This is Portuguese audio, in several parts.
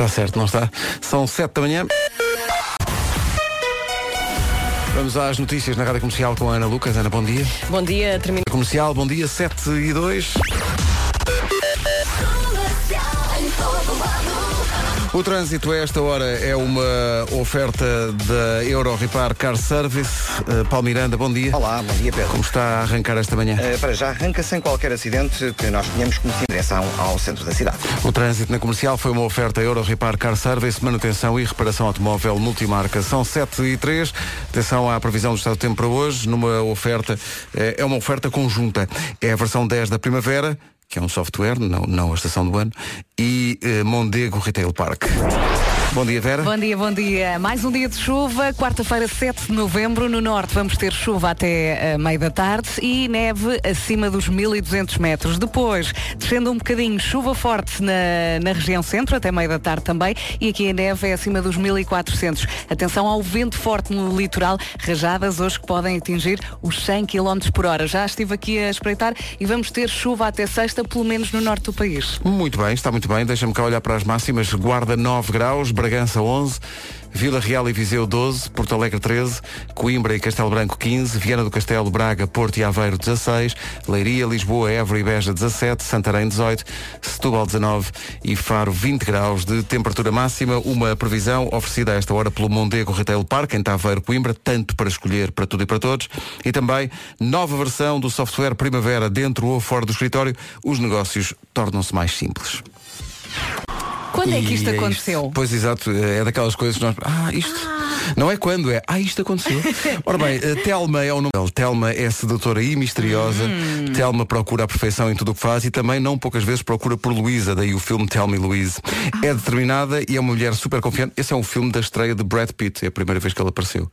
Está certo, não está? São sete da manhã. Vamos às notícias na Rádio Comercial com a Ana Lucas. Ana, bom dia. Bom dia, termina. Comercial, bom dia, 7 e 2. O trânsito a esta hora é uma oferta da Euro Repar Car Service. Uh, Paulo Miranda, bom dia. Olá, bom dia Pedro. Como está a arrancar esta manhã? Uh, para já arranca sem qualquer acidente que nós tenhamos conhecido em direção ao centro da cidade. O trânsito na comercial foi uma oferta Euro Repar Car Service, manutenção e reparação automóvel multimarca. São 7 e 3. Atenção à previsão do estado do tempo para hoje, numa oferta, eh, é uma oferta conjunta. É a versão 10 da primavera, que é um software, não, não a estação do ano, e eh, Mondego Retail Park. Bom dia, Vera. Bom dia, bom dia. Mais um dia de chuva, quarta-feira, 7 de novembro. No norte vamos ter chuva até uh, meio da tarde e neve acima dos 1200 metros. Depois, descendo um bocadinho, chuva forte na, na região centro, até meio da tarde também. E aqui a neve é acima dos 1400. Atenção ao vento forte no litoral, rajadas hoje que podem atingir os 100 km por hora. Já estive aqui a espreitar e vamos ter chuva até sexta, pelo menos no norte do país. Muito bem, está muito bem. Deixa-me cá olhar para as máximas. Guarda 9 graus, Bragança 11, Vila Real e Viseu 12, Porto Alegre 13, Coimbra e Castelo Branco 15, Viana do Castelo, Braga, Porto e Aveiro 16, Leiria, Lisboa, Évora e Beja 17, Santarém 18, Setúbal 19 e Faro 20 graus de temperatura máxima. Uma previsão oferecida a esta hora pelo Mondego Retail Park em Taveiro, Coimbra, tanto para escolher para tudo e para todos. E também nova versão do software Primavera dentro ou fora do escritório. Os negócios tornam-se mais simples. Quando é que isto E aconteceu? Pois exato, é daquelas coisas que nós. Ah, isto. Não é quando, é. Ah, isto aconteceu. Ora bem, eh, Telma é o nome. Telma é sedutora e misteriosa. Hum. Telma procura a perfeição em tudo o que faz e também não poucas vezes procura por Luísa, daí o filme Tell Me Louise. Ah. É determinada e é uma mulher super confiante. Esse é um filme da estreia de Brad Pitt, é a primeira vez que ele apareceu.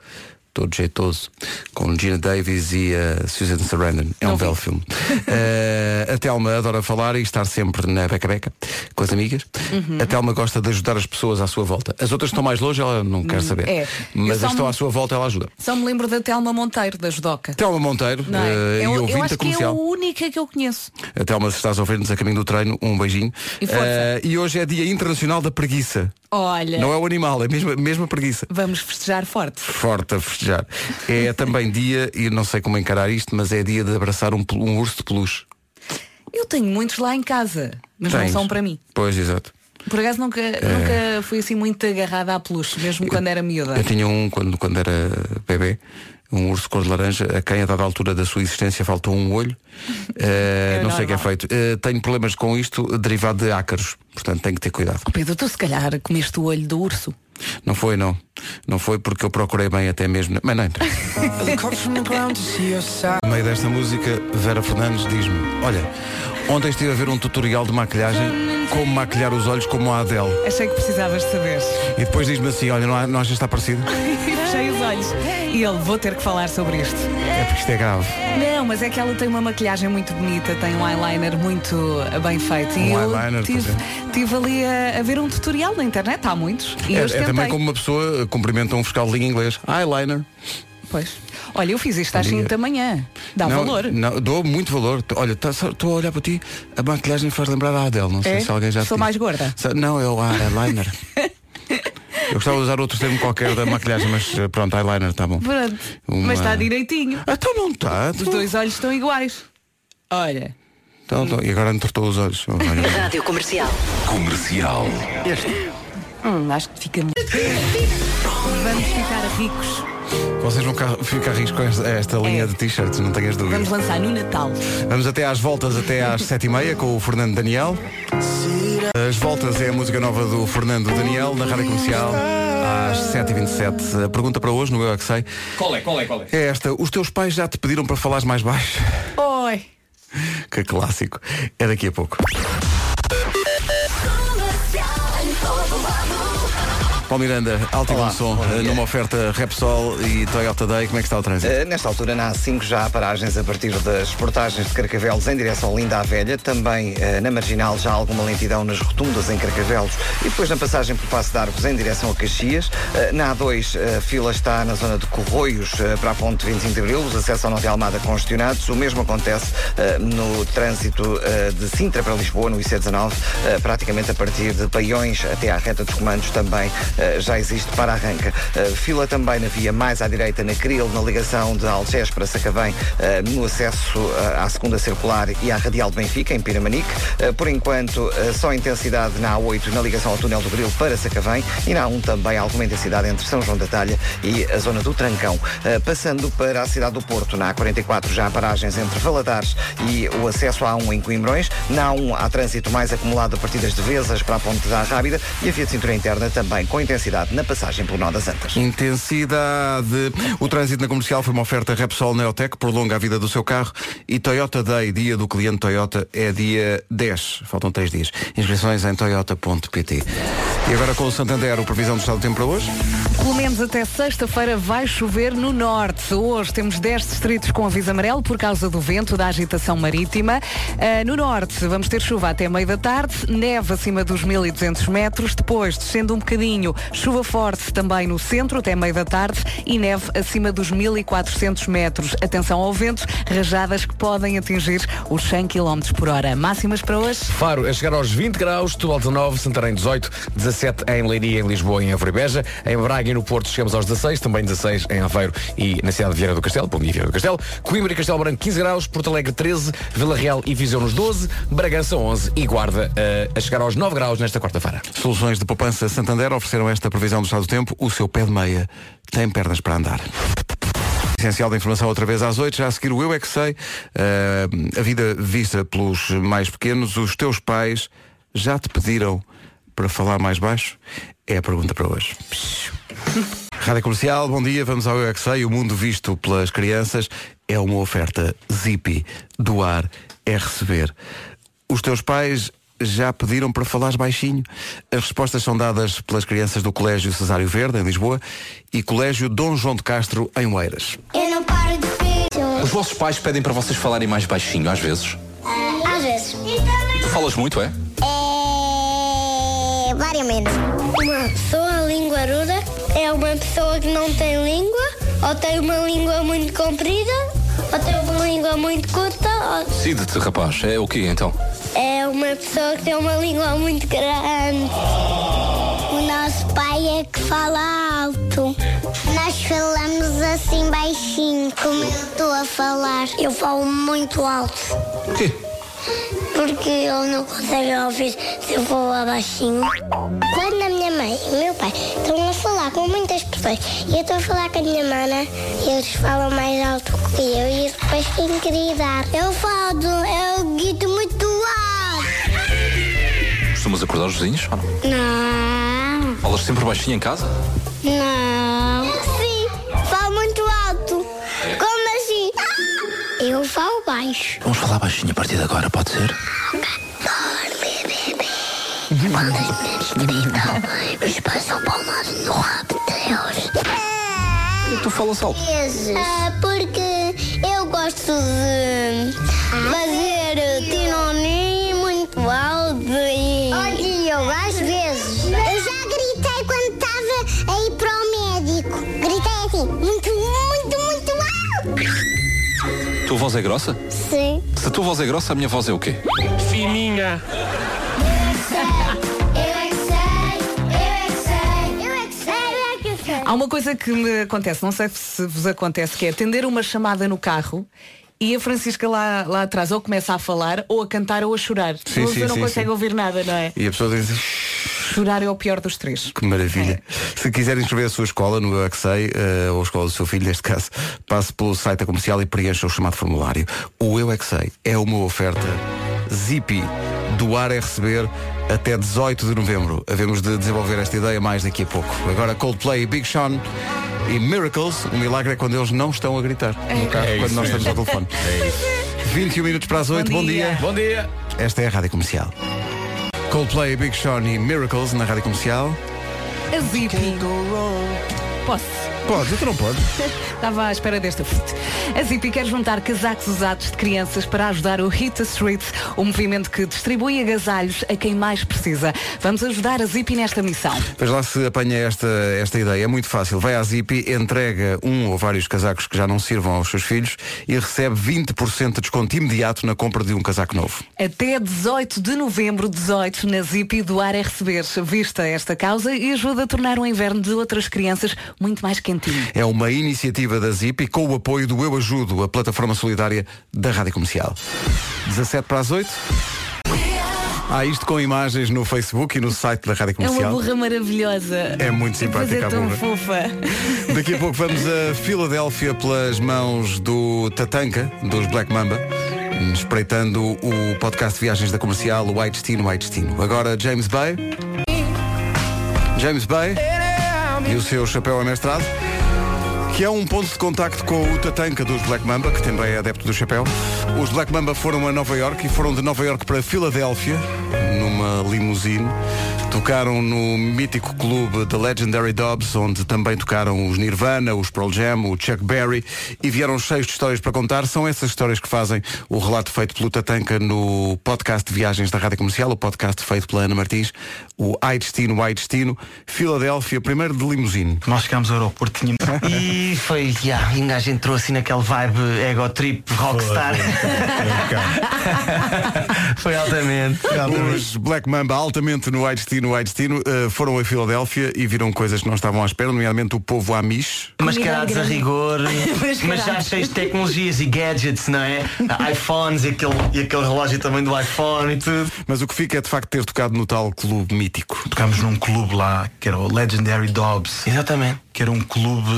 Todo jeitoso, com Gina Davis e a Susan Sarandon. É um Não vi. belo filme. Eh, a Telma adora falar e estar sempre na beca-beca com as amigas. Uhum. A Telma gosta de ajudar as pessoas à sua volta. As outras estão mais longe, ela não quer saber. é. Eu Mas as estão me- à sua volta, ela ajuda. Só me lembro da Telma Monteiro, da Judoca. Telma Monteiro Não é? eh, eu, e eu ouvinte acho da que é a comercial. única que eu conheço. A Telma, se estás a ouvir-nos a caminho do treino, um beijinho. E. Eh, e hoje é Dia Internacional da Preguiça. Olha, Não é o animal, é mesmo, mesmo a preguiça. vamos festejar forte. Forte a festejar. É também dia, e não sei como encarar isto, mas é dia de abraçar um, um urso de peluche. Eu tenho muitos lá em casa, mas Tens? não são para mim. Pois, exato. Por acaso nunca, nunca fui assim muito agarrada à peluche, mesmo quando era miúda. Eu tinha um quando, quando era bebê, um urso cor de laranja, a quem a dada altura da sua existência faltou um olho. É não sei o que é feito. Eh, tenho problemas com isto derivado de ácaros, portanto tenho que ter cuidado. Pedro, tu se calhar comeste o olho do urso. Não foi, não. Não foi porque eu procurei bem até mesmo. Mas não entra. No meio desta música, Vera Fernandes diz-me, olha, ontem estive a ver um tutorial de maquilhagem, como maquilhar os olhos como a Adele. Achei que precisavas de saber. E depois diz-me assim, olha, não, não achas que está parecido? Fechei os olhos. E ele, vou ter que falar sobre isto. É porque isto é grave. Não, mas é que ela tem uma maquilhagem muito bonita, tem um eyeliner muito uh, bem feito. Um e eu eyeliner, tive, pois tive ali a, a ver um tutorial na internet, há muitos. E É, é tentei. também como uma pessoa cumprimenta um fiscal de língua inglês. Eyeliner. Pois. Olha, eu fiz isto às Bom dia. 5 da manhã. Dá não, valor. Não, dou muito valor. Olha, tá estou a olhar para ti, a maquilhagem faz lembrar a Adele. Não sei É? se alguém já Sou mais gorda? Não, é o eyeliner. Eu gostava de usar outro termo qualquer da maquilhagem, mas eh, pronto, eyeliner, está bom. Pronto. Uma- Mas está direitinho. Então não está. Os dois olhos estão iguais. Olha. Então, então, e agora entortou os olhos. Oh, olha. Rádio Comercial. Comercial. Hum, acho que fica. Vamos ficar ricos. Vocês vão ficar ricos com esta, esta linha É. de t-shirts, não tenhas dúvidas. Vamos lançar no Natal. Vamos até às voltas, até às sete e meia, com o Fernando Daniel. As voltas é a música nova do Fernando Daniel, na Rádio Comercial, às 7h27. A pergunta para hoje, no Eu é que sei, Qual é, qual é, qual é? é esta. Os teus pais já te pediram para falares mais baixo? Oi. Que clássico. É daqui a pouco. Paulo Miranda, alto e Olá, bom som, bom numa oferta Repsol e Toyota Day, como é que está o trânsito? Uh, nesta altura, na A5, já há paragens a partir das portagens de Carcavelos em direção a Linda à Velha. Também uh, na Marginal já há alguma lentidão nas rotundas em Carcavelos. E depois na passagem por Passo de Arcos em direção a Caxias. Uh, na A2, a fila está na zona de Corroios para a ponte 25 de Abril. Os acessos ao Norte de Almada congestionados. O mesmo acontece no trânsito de Sintra para Lisboa, no IC19, uh, praticamente a partir de Paiões até à reta dos comandos também já existe para arranca. Uh, fila também na via mais à direita na Cril, na ligação de Algés para Sacavém, uh, no acesso à segunda circular e à radial de Benfica, em Piramanique. Por enquanto, só intensidade na A8 na ligação ao túnel do Grilo para Sacavém e na A1 também alguma intensidade entre São João da Talha e a zona do Trancão. Passando para a cidade do Porto, na A44 já há paragens entre Valadares e o acesso à A1 em Coimbrões. Na A1 há trânsito mais acumulado a partir das Devesas para a ponte da Rábida e a via de cintura interna também com intensidade na passagem pelo Nó das Antas. Intensidade. O trânsito na comercial foi uma oferta Repsol Neotec, prolonga a vida do seu carro e Toyota Day, dia do cliente Toyota, é dia 10. Faltam 3 dias. Inscrições em toyota.pt. E agora com o Santander, o previsão do estado do tempo para hoje? Pelo menos até sexta-feira vai chover no norte. Hoje temos 10 distritos com aviso amarelo por causa do vento, da agitação marítima. Ah, no norte vamos ter chuva até meio da tarde, neve acima dos 1200 metros. Depois, descendo um bocadinho, chuva forte também no centro até meio da tarde e neve acima dos 1400 metros. Atenção ao vento, rajadas que podem atingir os 100 km por hora. Máximas para hoje? Faro a chegar aos 20 graus, Setúbal 19, Santarém 18, 17 em Leiria, em Lisboa e em Évora e Beja. Em Braga e no Porto chegamos aos 16, também 16 em Aveiro e na cidade de Vieira do Castelo, bom dia Vieira do Castelo. Coimbra e Castelo Branco 15 graus, Porto Alegre 13, Vila Real e Viseu nos 12, Bragança 11 e Guarda eh, a chegar aos 9 graus nesta quarta-feira. Soluções de poupança Santander ofereceram esta previsão do estado do tempo. O seu pé de meia tem pernas para andar. Essencial da informação outra vez às 8, já a seguir o Eu é que sei. Eh, a vida vista pelos mais pequenos, os teus pais já te pediram para falar mais baixo? É a pergunta para hoje. Rádio Comercial, bom dia, vamos ao Eu é. O mundo visto pelas crianças é uma oferta Zippy. Doar é receber. Os teus pais já pediram para falares baixinho? As respostas são dadas pelas crianças do Colégio Cesário Verde, em Lisboa, e Colégio Dom João de Castro, em Oeiras. Eu não paro de ver. Os vossos pais pedem para vocês falarem mais baixinho, às vezes. Às vezes. Tu falas muito, é? Variamente. Uma pessoa linguaruda é uma pessoa que não tem língua, ou tem uma língua muito comprida, ou tem uma língua muito curta, ou Decide-te, rapaz. É o quê, então? é uma pessoa que tem uma língua muito grande. O nosso pai é que fala alto. Nós falamos assim baixinho, como eu estou a falar. Eu falo muito alto. O quê? Porque ele não consegue ouvir se eu falar baixinho. Quando a minha mãe e o meu pai estão a falar com muitas pessoas e eu estou a falar com a minha mana, eles falam mais alto que eu e depois tenho que gritar. Eu falo, eu grito muito alto. Costumas acordar os vizinhos? Não, Falas sempre baixinho em casa? não. Falo baixo. Vamos falar baixinho a partir de agora, pode ser? Dorme, bebê. Quando as meninas gritam, meus pais são palmados no rabo deles. Tu falas alto. vezes. porque eu gosto de fazer tinoni muito alto e. Olha, eu às vezes. Eu já gritei quando estava a ir para o médico. Gritei assim, muito, muito, muito alto. Tua voz é grossa? Sim. Se a tua voz é grossa, a minha voz é o quê? Fininha. Eu é que sei, eu é que sei, eu é que sei, eu é que sei. Há uma coisa que me acontece, não sei se vos acontece, que é atender uma chamada no carro e a Francisca lá, lá atrás ou começa a falar, ou a cantar, ou a chorar. Sim, Ou sim, eu não sim, consegue sim. ouvir nada, não é? E a pessoa diz, Chorar é o pior dos três. que maravilha. Se quiser inscrever a sua escola no Eu é que sei, eh, ou a escola do seu filho, neste caso, passe pelo site da comercial e preencha o chamado formulário. O Eu é é uma oferta Zippy. Doar é receber até 18 de novembro. Havemos de desenvolver esta ideia mais daqui a pouco. Agora Coldplay, Big Sean e Miracles. O milagre é quando eles não estão a gritar no carro, É quando nós estamos ao telefone. 21 minutos para as 8. Bom, dia. dia. Bom dia. Esta é a Rádio Comercial. Coldplay, Big Sean e Miracles na Rádio Comercial. A Zippy. Posso? Pode, então não pode. Estava à espera desta. A Zippy quer juntar casacos usados de crianças para ajudar o Hit the Street, o movimento que distribui agasalhos a quem mais precisa. Vamos ajudar a Zippy nesta missão. Veja lá se apanha esta, esta ideia. É muito fácil. Vai à Zippy, entrega um ou vários casacos que já não sirvam aos seus filhos e recebe 20% de desconto imediato na compra de um casaco novo. Até 18 de novembro, 18, na Zippy, doar é receber. Vista esta causa e ajuda a tornar o inverno de outras crianças muito mais É uma iniciativa da Zippy com o apoio do Eu Ajudo, a plataforma solidária da Rádio Comercial. 17 para as 8. Há isto com imagens no Facebook e no site da Rádio É uma Comercial. burra maravilhosa. É muito simpática é a burra. fofa. Daqui a pouco vamos a Filadélfia pelas mãos do Tatanka, dos Black Mamba, espreitando o podcast de viagens da comercial, o White Destino, White Destino. Agora James Bay. James Bay e o seu chapéu amestrado, que é um ponto de contacto com o Tatanka dos Black Mamba, que também é adepto do chapéu. Os Black Mamba foram a Nova York e foram de Nova York para Filadélfia, numa limusine. Tocaram no mítico clube The Legendary Dobbs, onde também tocaram os Nirvana, os Pearl Jam, o Chuck Berry e vieram cheios de histórias para contar. São essas histórias que fazem o relato feito pelo Tatanka no podcast de viagens da Rádio Comercial, o podcast feito pela Ana Martins, o Ai Destino, Ai Destino, Filadélfia, primeiro de limusine. Nós chegámos ao aeroporto tínhamos... e foi, yeah, e um gajo entrou assim naquele vibe ego trip rockstar. foi altamente. Os Black Mamba altamente no Ai Destino, Ai Destino, eh, foram a Filadélfia e viram coisas que não estavam à espera, nomeadamente o povo Amish. Mascarados a rigor, mas já cheios de tecnologias e gadgets, não é? iPhones e aquele, e aquele relógio também do iPhone e tudo. Mas o que fica é de facto ter tocado no tal clube mítico. Tocámos num clube lá que era o Legendary Dobbs, Exatamente. que era um clube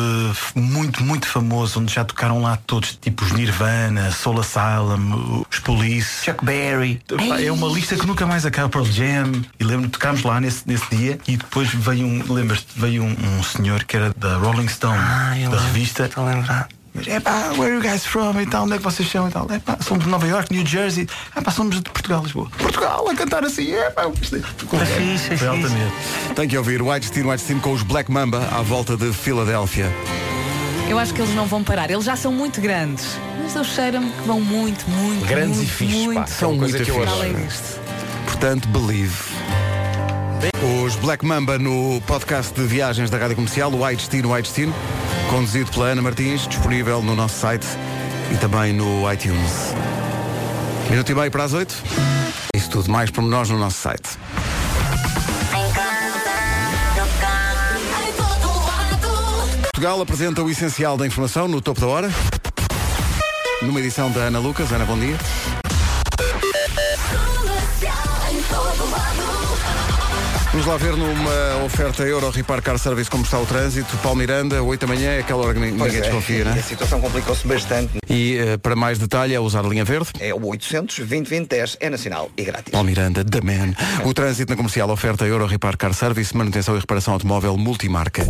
muito, muito famoso, onde já tocaram lá todos, tipo os Nirvana, Soul Asylum, os Police. Chuck Berry. É uma lista que nunca mais acaba Pearl Jam. E lembro tocámos lá nesse, nesse dia e depois veio um, lembras-te, veio um, um senhor que era da Rolling Stone, Ah, eu da lembro. revista. Estou a lembrar. Mas, é pá, where are you guys from? E tal, onde é que vocês são? E tal, é pá, somos de Nova York, New Jersey. Ah, pá, somos de Portugal, Lisboa. Portugal, a cantar assim, é pá, isto é- É fixe, é foi fixe. altamente. Tem que ouvir White Destino, White Destino com os Black Mamba à volta de Filadélfia. Eu acho que eles não vão parar. Eles já são muito grandes. Mas eu cheiro-me que vão muito, muito, Grandes muito, e fixes, pá. muito. São coisa muito que eu fixe. Além disto. Portanto, believe. Os Black Mamba no podcast de viagens da Rádio Comercial, o White Destino, White Destino, conduzido pela Ana Martins, disponível no nosso site e também no iTunes. Minuto e meio para as oito. Isso tudo mais pormenores no nosso site. Portugal apresenta o essencial da informação no topo da hora. Numa edição da Ana Lucas. Ana, bom dia. Vamos lá ver numa oferta Euro Repar Car Service como está o trânsito. Paulo Miranda, 8 da manhã, é aquela hora que ninguém é, desconfia, né? A situação complicou-se bastante. E eh, para mais detalhe é usar a linha verde. É o 800 20 10 é nacional e grátis. Paulo Miranda, da Man. O trânsito na comercial oferta Euro Repar Car Service, manutenção e reparação automóvel multimarca.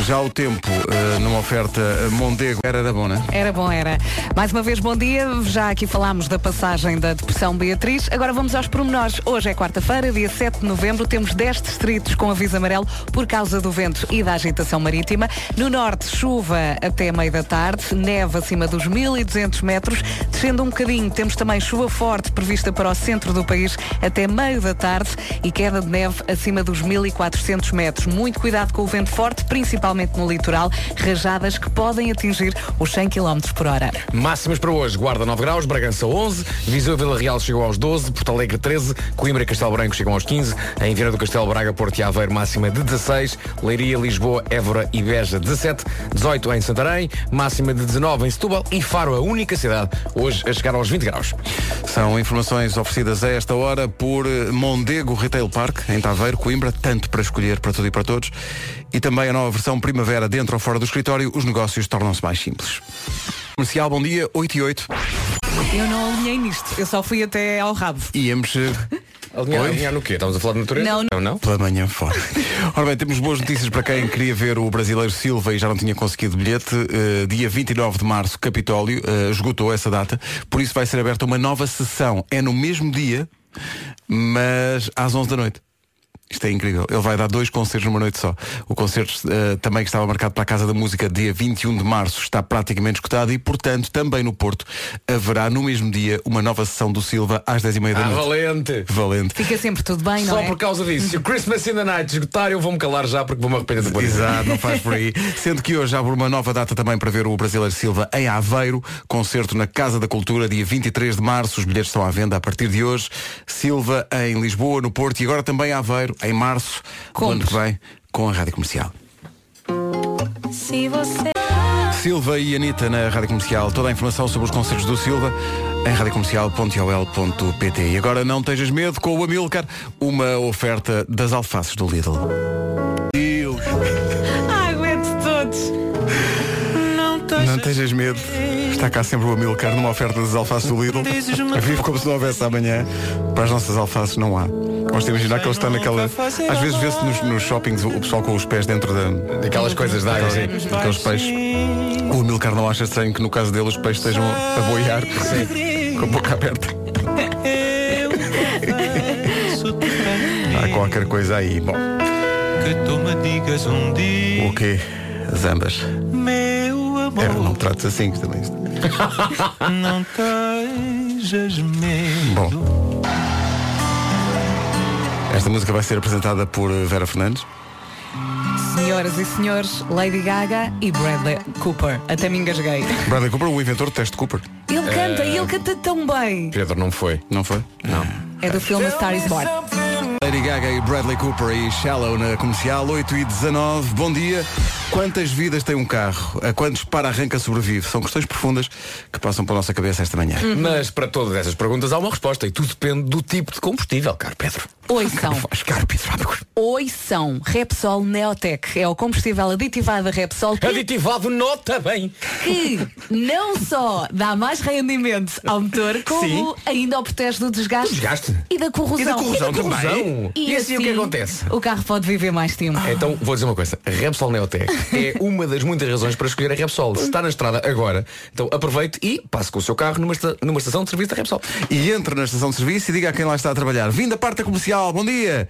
Já o tempo eh, numa oferta Mondego era da bom, né? Era bom, era. Mais uma vez, bom dia. Já aqui falámos da passagem da Depressão Beatriz. Agora vamos aos pormenores. Hoje é quarta-feira, dia 7 de novembro. Temos 10 distritos com aviso amarelo por causa do vento e da agitação marítima. No norte, chuva até meio da tarde, neve acima dos 1.200 metros. Descendo um bocadinho, temos também chuva forte prevista para o centro do país até meio da tarde e queda de neve acima dos 1.400 metros. Muito cuidado com o vento forte, principalmente no litoral. Rajadas que podem atingir os 100 km por hora. Máximas para hoje, Guarda 9 graus, Bragança 11, Viseu e Vila Real chegou aos 12, Porto Alegre 13, Coimbra e Castelo Branco chegam aos 15, em Viana do Castelo Braga, Porto e Aveiro máxima de 16, Leiria, Lisboa, Évora e Beja 17, 18 em Santarém, máxima de 19 em Setúbal e Faro, a única cidade hoje a chegar aos 20 graus. São informações oferecidas a esta hora por Mondego Retail Park, em Taveiro, Coimbra, tanto para escolher para tudo e para todos. E também a nova versão Primavera dentro ou fora do escritório, os negócios tornam-se mais simples. Comercial, bom dia, 8 e 8. Eu não alinhei nisto, eu só fui até ao rabo. Íamos eh, Alinhar, alinhar no quê? Estamos a falar de natureza? Não, não. não? pela manhã fora. Ora bem, temos boas notícias para quem queria ver o brasileiro Silva e já não tinha conseguido bilhete. Eh, dia 29 de março, Capitólio, eh, esgotou essa data. Por isso vai ser aberta uma nova sessão. É no mesmo dia, mas às 11 da noite. Isto é incrível. Ele vai dar dois concertos numa noite só. O concerto eh, também que estava marcado para a Casa da Música dia 21 de março está praticamente escutado e, portanto, também no Porto haverá no mesmo dia uma nova sessão do Silva às 10h30 da Ah, noite. valente. Valente. Fica sempre tudo bem, não Só é? por causa disso. Se o Christmas in the Night esgotar, eu vou-me calar já porque vou-me arrepender depois. Exato, não faz por aí. Sendo que hoje há uma nova data também para ver o Brasileiro Silva em Aveiro, concerto na Casa da Cultura, dia 23 de março. Os bilhetes estão à venda a partir de hoje. Silva em Lisboa, no Porto e agora também Aveiro, em março, do ano que vem, com a Rádio Comercial. Se você. Silva e Anitta na Rádio Comercial. Toda a informação sobre os concertos do Silva em radiocomercial.ol.pt. E agora não tejas medo com o Amilcar, uma oferta das alfaces do Lidl. Deus. Ah, aguento todos. Não tejas medo. Está cá sempre o Amilcar numa oferta das alfaces do Lidl. Vive como se não houvesse amanhã. Para as nossas alfaces não há. De imaginar que ele está naquela. Às vezes vê-se nos, nos shoppings o pessoal com os pés dentro da. Daquelas coisas da água, sim. Aqueles peixes. O Amilcar não acha estranho que no caso dele os peixes estejam a boiar com a boca aberta. Há qualquer coisa aí. Bom, Que tu me digas um dia, o quê? As ambas. meu amor, É, não me trates assim, que também. isto- não tejas medo. Bom. Esta música vai ser apresentada por eh, Vera Fernandes. Senhoras e senhores, Lady Gaga e Bradley Cooper. Até me engasguei. Bradley Cooper, o inventor do teste Cooper. Ele canta e ele canta tão bem. Pedro, não foi. Não foi? Não. É do filme Star is Born. Lady Gaga e Bradley Cooper e Shallow na comercial 8 e 19. Bom dia. Quantas vidas tem um carro? A quantos para-arranca sobrevive? São questões profundas que passam pela nossa cabeça esta manhã. Mas para todas essas perguntas há uma resposta e tudo depende do tipo de combustível, caro Pedro. Oição. Faz caro, Pedro Fábricos. Oição. Repsol Neotec. É o combustível aditivado da Repsol que, Aditivado nota bem. que não só dá mais rendimento ao motor, como ainda o protege do desgaste, desgaste? e da corrosão. E da corrosão também. E assim o que acontece? O carro pode viver mais tempo. Então vou dizer uma coisa, a Repsol Neotec é uma das muitas razões para escolher a Repsol. Se está na estrada agora, então aproveite e passe com o seu carro numa, esta- numa estação de serviço da Repsol. E entre na estação de serviço e diga a quem lá está a trabalhar. Vim da parte comercial, bom dia.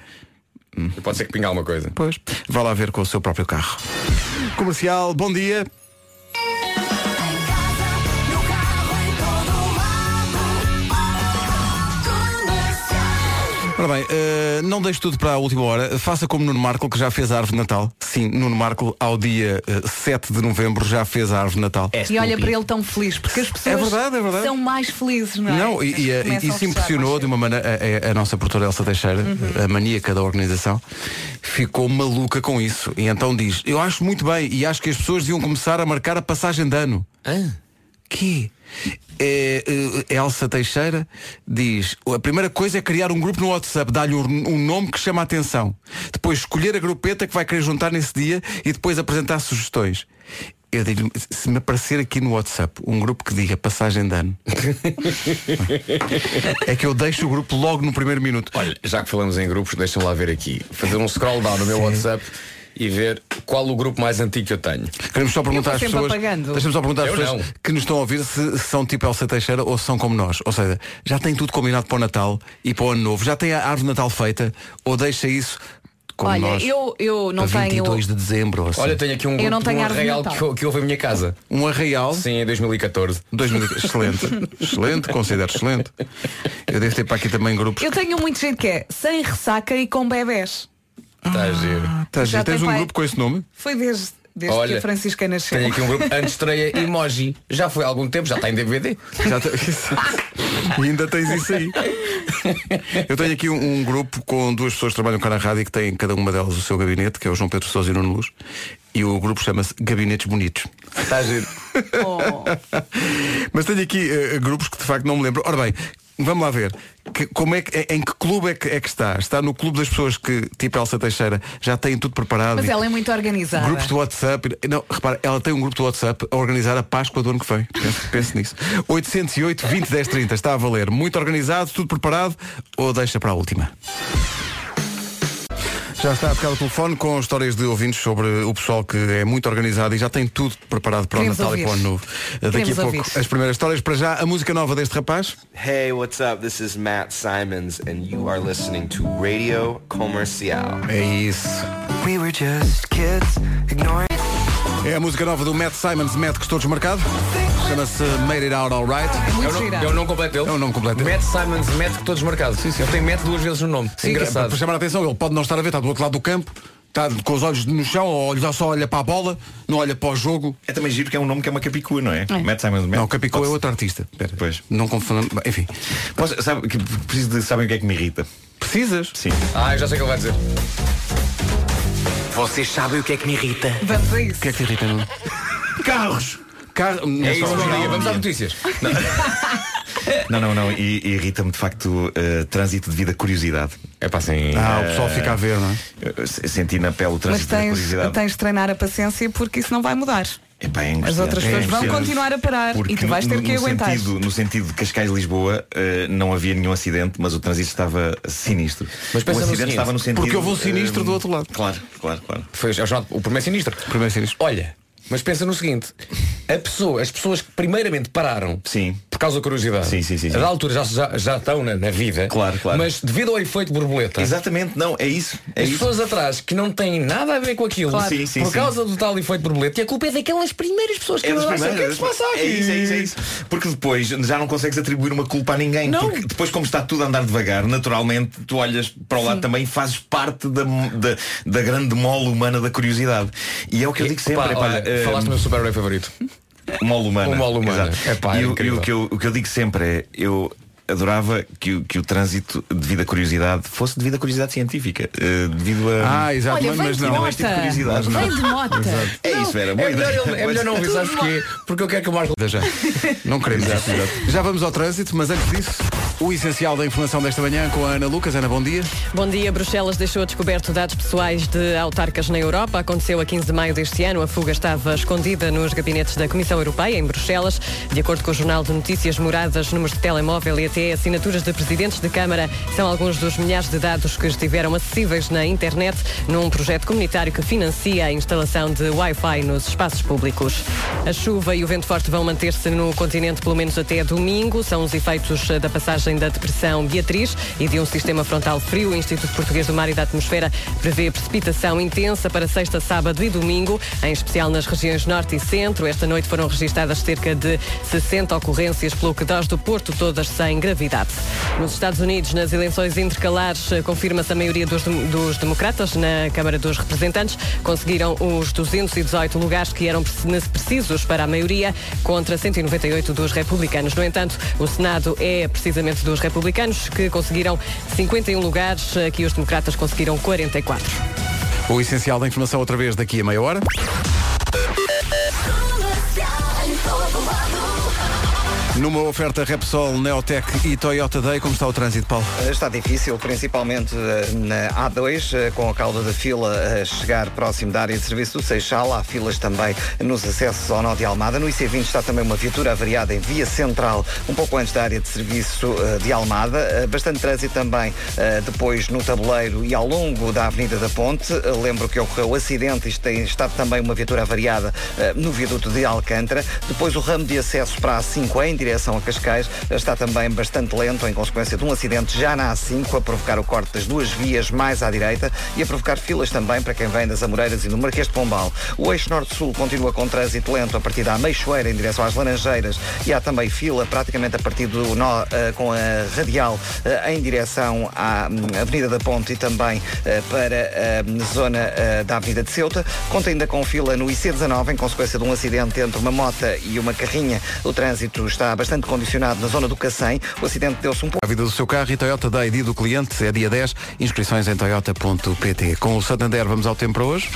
E pode ser que pingue alguma coisa. Pois, vá lá ver com o seu próprio carro. Comercial, bom dia. Ora bem, eh, não deixe tudo para a última hora. Faça como Nuno Marco, que já fez a árvore de Natal. Sim, Nuno Marco, ao dia eh, 7 de novembro, já fez a árvore de Natal. E olha para ele tão feliz, porque as pessoas É verdade, é verdade. são mais felizes, não é? Não, e, e, e Começam a isso impressionou de uma maneira a, a- a nossa produtora Elsa Teixeira, Uhum. a maníaca da organização, ficou maluca com isso. E então diz, eu acho muito bem e acho que as pessoas deviam começar a marcar a passagem de ano. Que? É, eh, Elsa Teixeira cedo. a primeira coisa é criar um grupo no WhatsApp, dar-lhe um, um nome que chama a atenção. Depois escolher a grupeta que vai querer juntar nesse dia e depois apresentar sugestões. Eu digo se me aparecer aqui no WhatsApp um grupo que diga passagem de ano, é que eu deixo o grupo logo no primeiro minuto. Olha, já que falamos em grupos, deixa-me lá ver aqui. Fazer um scroll down no meu WhatsApp e ver qual o grupo mais antigo que eu tenho. Queremos só perguntar às pessoas. Deixa-me só perguntar às pessoas não. que nos estão a ouvir se são tipo Elsa Teixeira ou se são como nós. Ou seja, já tem tudo combinado para o Natal e para o Ano Novo. Já tem a árvore de Natal feita ou deixa isso como Olha, nós. eu, eu não para tenho. 22 de dezembro. assim. Olha, tenho aqui um Eu não grupo tenho um arraial Natal. que, que houve em minha casa. Um arraial. Sim, em 2014. 2000, excelente. excelente, considero excelente. Eu devo ter para aqui também grupos. Eu tenho muito gente que é sem ressaca e com bebés. Está a giro. Tá, Já tens tem um pai- grupo com esse nome? Foi desde, desde que Olha, a Francisca nasceu. Tenho aqui um grupo antes estreia emoji. Já foi há algum tempo, já está em DVD. Já te- e ainda tens isso aí. Eu tenho aqui um, um grupo com duas pessoas que trabalham cá na rádio e que têm cada uma delas o seu gabinete, que é o João Pedro Sousa e o Nuno Luz. E o grupo chama-se Gabinetes Bonitos. Está a giro. Oh. Mas tenho aqui eh, grupos que de facto não me lembro. Ora bem, vamos lá ver. Que- como é que, em que clube é que, é que está? Está no clube das pessoas que, tipo Elsa Teixeira, já têm tudo preparado. Mas e- ela é muito organizada. Grupos do WhatsApp. Não, repara, ela tem um grupo do WhatsApp a organizar a Páscoa do ano que vem. Pense, pense nisso. 808 20 10 30. Está a valer. Muito organizado, tudo preparado ou deixa para a última? Já está a tocar o telefone com histórias de ouvintes sobre o pessoal que é muito organizado e já tem tudo preparado para Queremos o Natal e para o ouvir. Ano Novo. Daqui a Queremos pouco ouvir. as primeiras histórias. Para já, a música nova deste rapaz. Hey, what's up? This is Matt Simons, and you are listening to Radio Comercial. É isso. We were just kids, ignoring. É a música nova do Matt Simons, Matt que estou desmarcado. Chama-se Made It Out Alright. É o, nome- é o nome completo dele? É o nome completo dele. Matt Simons, Matt que todos marcados. Sim, sim. Ele tem Matt duas vezes no nome. Sim, Engraçado. Para chamar a atenção, ele pode não estar a ver, está do outro lado do campo, está com os olhos no chão, ou olha- só olha para a bola, não olha para o jogo. É também giro que é um nome que é uma capicua, não é? É. Matt Simon Não, o Capicô é outro artista. Espera. Pois. Não confundamos. Enfim. Posso, sabe, que preciso de sabem o que é que me irrita? Precisas? Sim. Ah, eu já sei o que ele vai dizer. Vocês sabem o que é que me irrita? Vamos a isso. O que é que te irrita, Nuno? Carros! Carro. É isso, bom dia. não, Vamos não. às notícias. Não, não, não. E, e irrita-me de facto uh, trânsito devido a curiosidade. É para assim. Ah, o pessoal fica a ver, não é? Senti na pele o Mas trânsito da tens, curiosidade. tens de treinar a paciência porque isso não vai mudar. Epá, é As outras pessoas É vão continuar a parar Porque e tu vais no- ter que no aguentar. Sentido, no sentido de Cascais-Lisboa eh, não havia nenhum acidente, mas o trânsito estava sinistro. Mas o no acidente seguinte, estava no sentido. porque houve um sinistro eh, do outro lado. Claro, claro, claro. Foi é o o primeiro sinistro. Primeiro sinistro. Olha, mas pensa no seguinte: a pessoa, as pessoas que primeiramente pararam Sim. por causa da curiosidade, Sim, sim, sim, sim. da altura já, já, já estão na, na vida, Claro, claro. mas devido ao efeito borboleta, Exatamente, não, é isso. É as isso. pessoas atrás que não têm nada a ver com aquilo, Claro. Sim, sim, por causa do tal efeito borboleta, e a culpa é daquelas primeiras pessoas que É não sabem o que é que se passa aqui. É isso, é isso, é isso. Porque depois já não consegues atribuir uma culpa a ninguém. Não. Porque depois, como está tudo a andar devagar, naturalmente tu olhas para o lado também e fazes parte da, da, da grande mole humana da curiosidade. E é o que eu digo sempre. Pá, epá, olha, eh, falaste do meu super-herói favorito. O humana. O mole humana. Epá, e é o- e o, que eu, o que eu digo sempre é, eu adorava que, o- que o trânsito devido à curiosidade fosse devido à curiosidade científica. eh, devido a. Ah, exato, Olha, mas, não. Não, este tipo de curiosidade, não. Vem de. É isso, Vera. Boa É melhor, ele- é melhor não ouvir, sabes porquê? Porque eu quero que o Marco. Já. Não queremos. Já vamos ao trânsito, mas antes disso, o essencial da informação desta manhã com a Ana Lucas. Ana, bom dia. Bom dia. Bruxelas deixou descoberto dados pessoais de autarcas na Europa. Aconteceu a 15 de maio deste ano. A fuga estava escondida nos gabinetes da Comissão Europeia, em Bruxelas. De acordo com o Jornal de Notícias, moradas, números de telemóvel e até assinaturas de presidentes de Câmara são alguns dos milhares de dados que estiveram acessíveis na internet num projeto comunitário que financia a instalação de Wi-Fi nos espaços públicos. A chuva e o vento forte vão manter-se no continente pelo menos até domingo. São os efeitos da passagem da depressão Beatriz e de um sistema frontal frio. O Instituto Português do Mar e da Atmosfera prevê precipitação intensa para sexta, sábado e domingo, em especial nas regiões norte e centro. Esta noite foram registadas cerca de 60 ocorrências pelo que do Porto, todas sem gravidade. Nos Estados Unidos, nas eleições intercalares, confirma-se a maioria dos, dos democratas na Câmara dos Representantes. Conseguiram os 218 lugares que eram preci- precisos para a maioria, contra 198 dos republicanos. No entanto, o Senado é precisamente dos republicanos, que conseguiram 51 lugares, aqui os democratas conseguiram 44. O essencial da informação outra vez daqui a meia hora. Numa oferta Repsol, Neotec e Toyota Day, como está o trânsito, Paulo? Está difícil, principalmente eh, na A2, eh, com a cauda da fila a chegar próximo da área de serviço do Seixal. Há filas também nos acessos ao Nó de Almada. No IC20 está também uma viatura avariada em via central, um pouco antes da área de serviço eh, de Almada. Eh, Bastante trânsito também eh, depois no tabuleiro e ao longo da Avenida da Ponte. Eh, Lembro que ocorreu o acidente e tem estado também uma viatura avariada eh, no viaduto de Alcântara. Depois o ramo de acessos para a A5 em direção a Cascais está também bastante lento em consequência de um acidente já na A5 a provocar o corte das duas vias mais à direita e a provocar filas também para quem vem das Amoreiras e do Marquês de Pombal. O eixo norte-sul continua com trânsito lento a partir da Meixoeira em direção às Laranjeiras e há também fila praticamente a partir do nó eh, com a radial eh, em direção à hum, Avenida da Ponte e também eh, para a zona eh, da Avenida de Ceuta. Conta ainda com fila no IC19 em consequência de um acidente entre uma mota e uma carrinha. O trânsito está bastante condicionado na zona do Cacém. O acidente deu-se um pouco. A vida do seu carro e Toyota Day, dia do cliente, é dia 10. Inscrições em toyota.pt. Com o Santander, vamos ao tempo para hoje.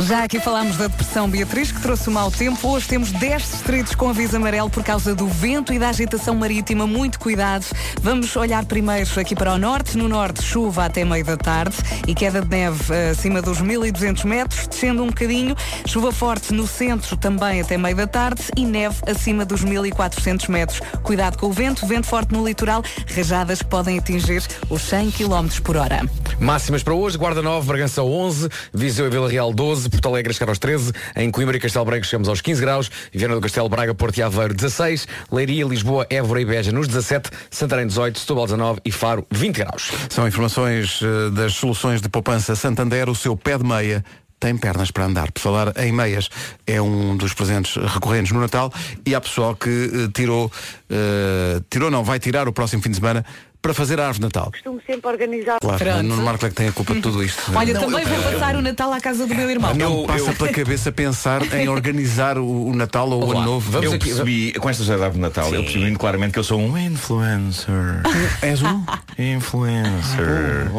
Já aqui falámos da depressão Beatriz, que trouxe o mau tempo. Hoje temos 10 distritos com aviso amarelo por causa do vento e da agitação marítima. Muito cuidado. Vamos olhar primeiro aqui para o norte. No norte, chuva até meio da tarde e queda de neve eh, acima dos 1200 metros, descendo um bocadinho. Chuva forte no centro também até meio da tarde e neve acima dos 1400 metros. Cuidado com o vento. Vento forte no litoral. Rajadas que podem atingir os 100 km por hora. Máximas para hoje, Guarda 9, Bragança 11, Viseu e Vila Real 12, Porto Alegre chegar aos 13, em Coimbra e Castelo Branco chegamos aos 15 graus, Viana do Castelo, Braga, Porto e Aveiro 16, Leiria, Lisboa, Évora e Beja nos 17, Santarém 18, Setúbal 19 e Faro 20 graus. São informações eh, das soluções de poupança Santander, o seu pé de meia tem pernas para andar. Por falar em meias, é um dos presentes recorrentes no Natal e há pessoal que eh, tirou, eh, tirou não, vai tirar o próximo fim de semana para fazer a árvore de Natal. Costumo sempre organizar. Claro, no Marco é que tem a culpa de tudo isto. Olha, Não, também vou eu- passar o Natal à casa do meu irmão. Não me passa pela cabeça pensar em organizar o, o Natal ou o Ano Novo. eu percebi, com esta história da árvore de Natal, eu percebi muito claramente que eu sou um influencer. És um? Influencer.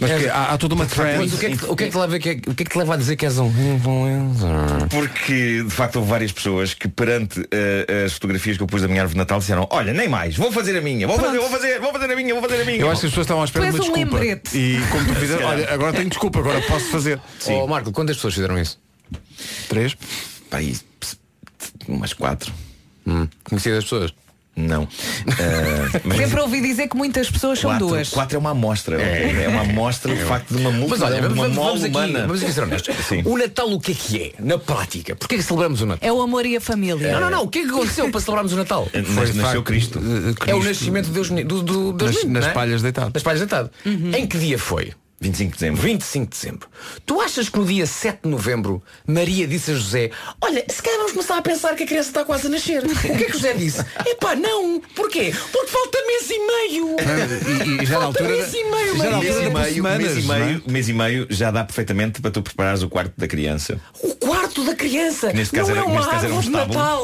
Mas que há, há toda uma trend. Mas o que, é que, o, que é que te leva, que é o que é que te leva a dizer que és um influencer? Porque de facto houve várias pessoas que perante eh, as fotografias que eu pus da minha árvore de Natal disseram, olha, nem mais, vou fazer a minha, vou fazer, vou fazer, vou fazer a minha, vou fazer a minha. Eu acho que as pessoas estavam à espera de uma um desculpa. lembrete. E como tu olha, agora tenho desculpa, agora posso fazer. Oh, Marco, quantas pessoas fizeram isso? Três? Pá, aí, umas quatro. Hum. Conhecia das pessoas? Não. Eh, mas Sempre ouvi dizer que muitas pessoas são quatro, duas. quatro é uma amostra. É, uma amostra de facto de uma Mas multidão, olha, de uma vamos, vamos aqui, humana. vamos aqui ser honestos. Sim. O Natal o que é que é? Na prática. Porquê é que celebramos o Natal? É o amor e a família. Não, não, não. O que é que aconteceu para celebrarmos o Natal? Foi, nasceu facto, Cristo. eh, É o Cristo nascimento de Deus, do, do, Deus nas, menino, nas é? palhas deitado. Nas palhas deitado. Uhum. Em que dia foi? 25 de dezembro. 25 de dezembro. Tu achas que no dia 7 de novembro Maria disse a José Olha, se calhar vamos começar a pensar que a criança está quase a nascer. O que é que José disse? Epá, não. Porquê? Porque falta mês e meio. E, e já na Falta altura. mês e meio, já na Maria. altura Mês e meio, semanas, mês, e não é? meio, mês e meio já dá perfeitamente para tu preparares o quarto da criança. O quarto da criança Neste caso não era- é uma era um árvore de Natal.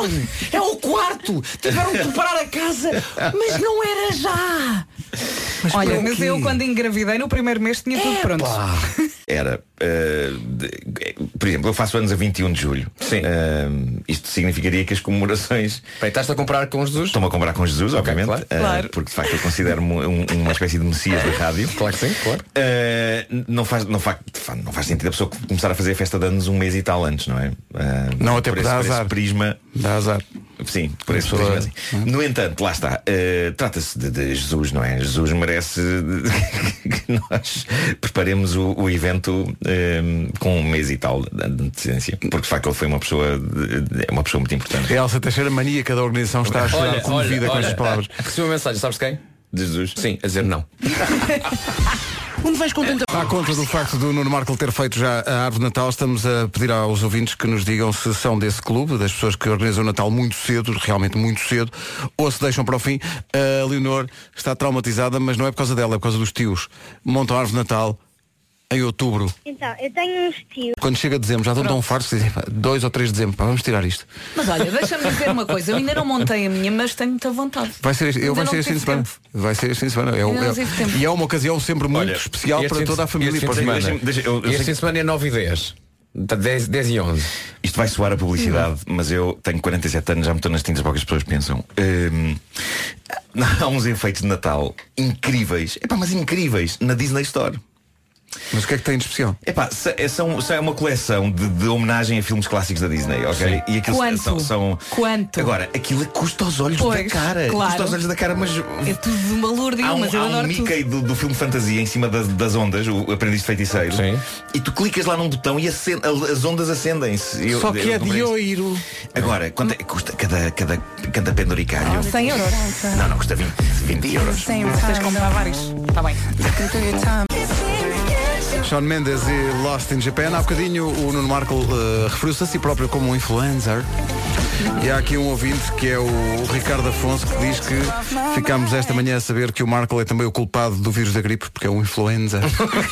É o quarto. Tiveram que preparar a casa, mas não era já. Olha, para mas eu quando engravidei no primeiro mês tinha tudo pronto. Era, eh, de- por exemplo, eu faço anos a 21 de julho. Sim. Eh, isto significaria que as comemorações Bem, estás a comprar com Jesus? Estou-me a comprar com Jesus, obviamente, claro. eh, Claro. porque de facto eu considero-me um- uma espécie de messias da rádio. Claro que sim, claro. Não, faz, não, faz, de facto, não faz sentido a pessoa começar a fazer a festa de anos um mês e tal antes, não é? Não, até por esse, dá por esse azar. prisma. Dá azar. Sim, por esse prisma, sim. No entanto, lá está. Trata-se de, de Jesus, não é? Jesus merece que nós preparemos o, o evento eh, com um mês e tal de antecedência. Porque de facto ele foi uma pessoa é uma pessoa muito importante. A Elsa Teixeira, maníaca da organização, está a chorar comovida com estas palavras. Recebi uma mensagem, sabes quem? De Jesus. Sim, a dizer não. Onde vais? À conta do facto do Nuno Marco ter feito já a árvore de Natal, estamos a pedir aos ouvintes que nos digam se são desse clube, das pessoas que organizam o Natal muito cedo, realmente muito cedo, ou se deixam para o fim. A Leonor está traumatizada, mas não é por causa dela, é por causa dos tios. Montam a árvore de Natal em outubro. Então, eu tenho uns tios. Quando chega dezembro, já estão tão fartos que dizem, "Pá, 2 ou 3 de dezembro, pá, vamos tirar isto. Mas olha, deixa-me dizer uma coisa, eu ainda não montei a minha, mas tenho muita vontade. Vai ser este, eu Ainda vai não ser este fim de semana. tempo. Vai ser este fim de semana. É, o- Ainda não é- tive tempo. e é uma ocasião sempre muito Olha, especial Este para fim de- toda a família e este para os fim de irmãos. semana- Deixa-me- deixa- eu- eu Este fim de semana é 9 e 10. Está 10, 10 e 11. Isto vai soar a publicidade, mas eu tenho 47 anos, já me estou nas tintas para o que as pessoas pensam. Hum, há uns efeitos de Natal incríveis, epá, mas incríveis, na Disney Store. Mas o que é que tem de especial? Epá, é, são, são- é uma coleção de, de homenagem a filmes clássicos da Disney, ok? E aquilo Quanto? são, são- Quanto? Agora, aquilo custa aos olhos Pois, da cara. claro. Custa aos olhos da cara, mas. É tudo de uma lourdinha, um, mas eu há um adoro Mickey tudo. do, do filme Fantasia em cima das, das ondas, o Aprendiz de Feiticeiro. Sim. E tu clicas lá num botão e acen- as ondas acendem-se. Eu- Só que eu é não de oiro. Agora, quanto é que custa cada, cada, cada penduricalho? 100 euros. Não, não, custa 20, 20 euros. Sim, vocês comprar vários. Está bem. Shawn Mendes e Lost in Japan. Há bocadinho o Nuno Marco eh, referiu-se a si próprio como um influencer. E há aqui um ouvinte que é o Ricardo Afonso que diz que ficámos esta manhã a saber que o Marco é também o culpado do vírus da gripe, porque é um influenza.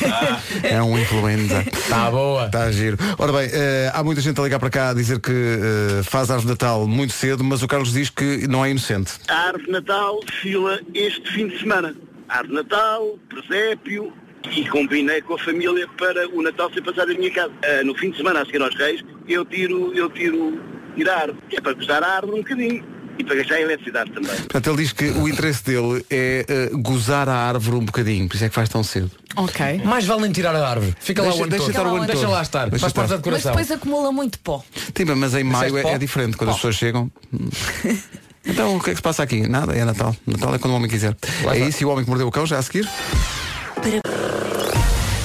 é um influenza. Tá boa. Está a giro. Ora bem, eh, há muita gente a ligar para cá a dizer que eh, faz a árvore de Natal muito cedo, mas o Carlos diz que não é inocente. A árvore de Natal fila este fim de semana. Árvore de Natal, presépio e combinei com a família para o Natal ser passado em minha casa. Ah, no fim de semana, a seguir aos reis, eu tiro, eu tiro, tiro a árvore, que é para gostar a árvore um bocadinho e para gastar a eletricidade também. Portanto, ele diz que o interesse dele é eh, gozar a árvore um bocadinho, por isso é que faz tão cedo. Ok. Mais vale nem tirar a árvore. Fica lá Deixa- o ano deixa todo. estar o ano Deixa todo. lá estar. Deixa Faz parte da Mas decoração. depois acumula muito pó. Sim, mas em maio é, pó? é diferente, quando as pessoas chegam. Então o que é que se passa aqui? Nada, é Natal. Natal é quando o homem quiser. é isso e o homem que mordeu o cão já a seguir.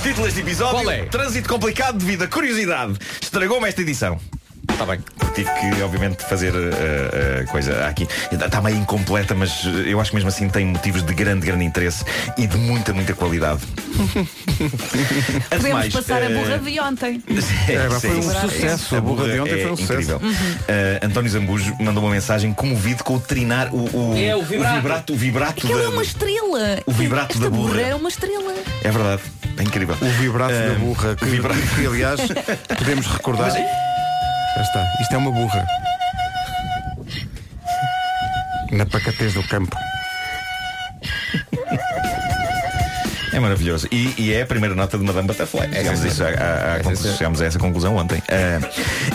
Título deste episódio. Qual é? Trânsito complicado devido a curiosidade. Estragou-me esta edição. Está bem. Tive que, obviamente, fazer a coisa aqui. Está meio incompleta, mas eh, eu acho que mesmo assim tem motivos de grande, grande interesse e de muita, muita qualidade. Podemos mais, passar a eh, burra de ontem. É, pá, foi um sim. sucesso. A burra de ontem é foi um sucesso. incrível. Uh, António Zambujo mandou uma mensagem comovido com o trinar o, o, É, o vibrato. vibrato, o vibrato Aquilo é da- uma estrela. O vibrato Esta da burra. burra é uma estrela. É verdade, é incrível. O vibrato da burra, que, o vibrato. que, aliás podemos recordar. Já está, isto é uma burra. Na pacatez do campo. É maravilhoso. E, e é a primeira nota de Madame Butterfly. Chegámos, a isso, à- à- à conclusão- chegámos a essa conclusão ontem. Ah,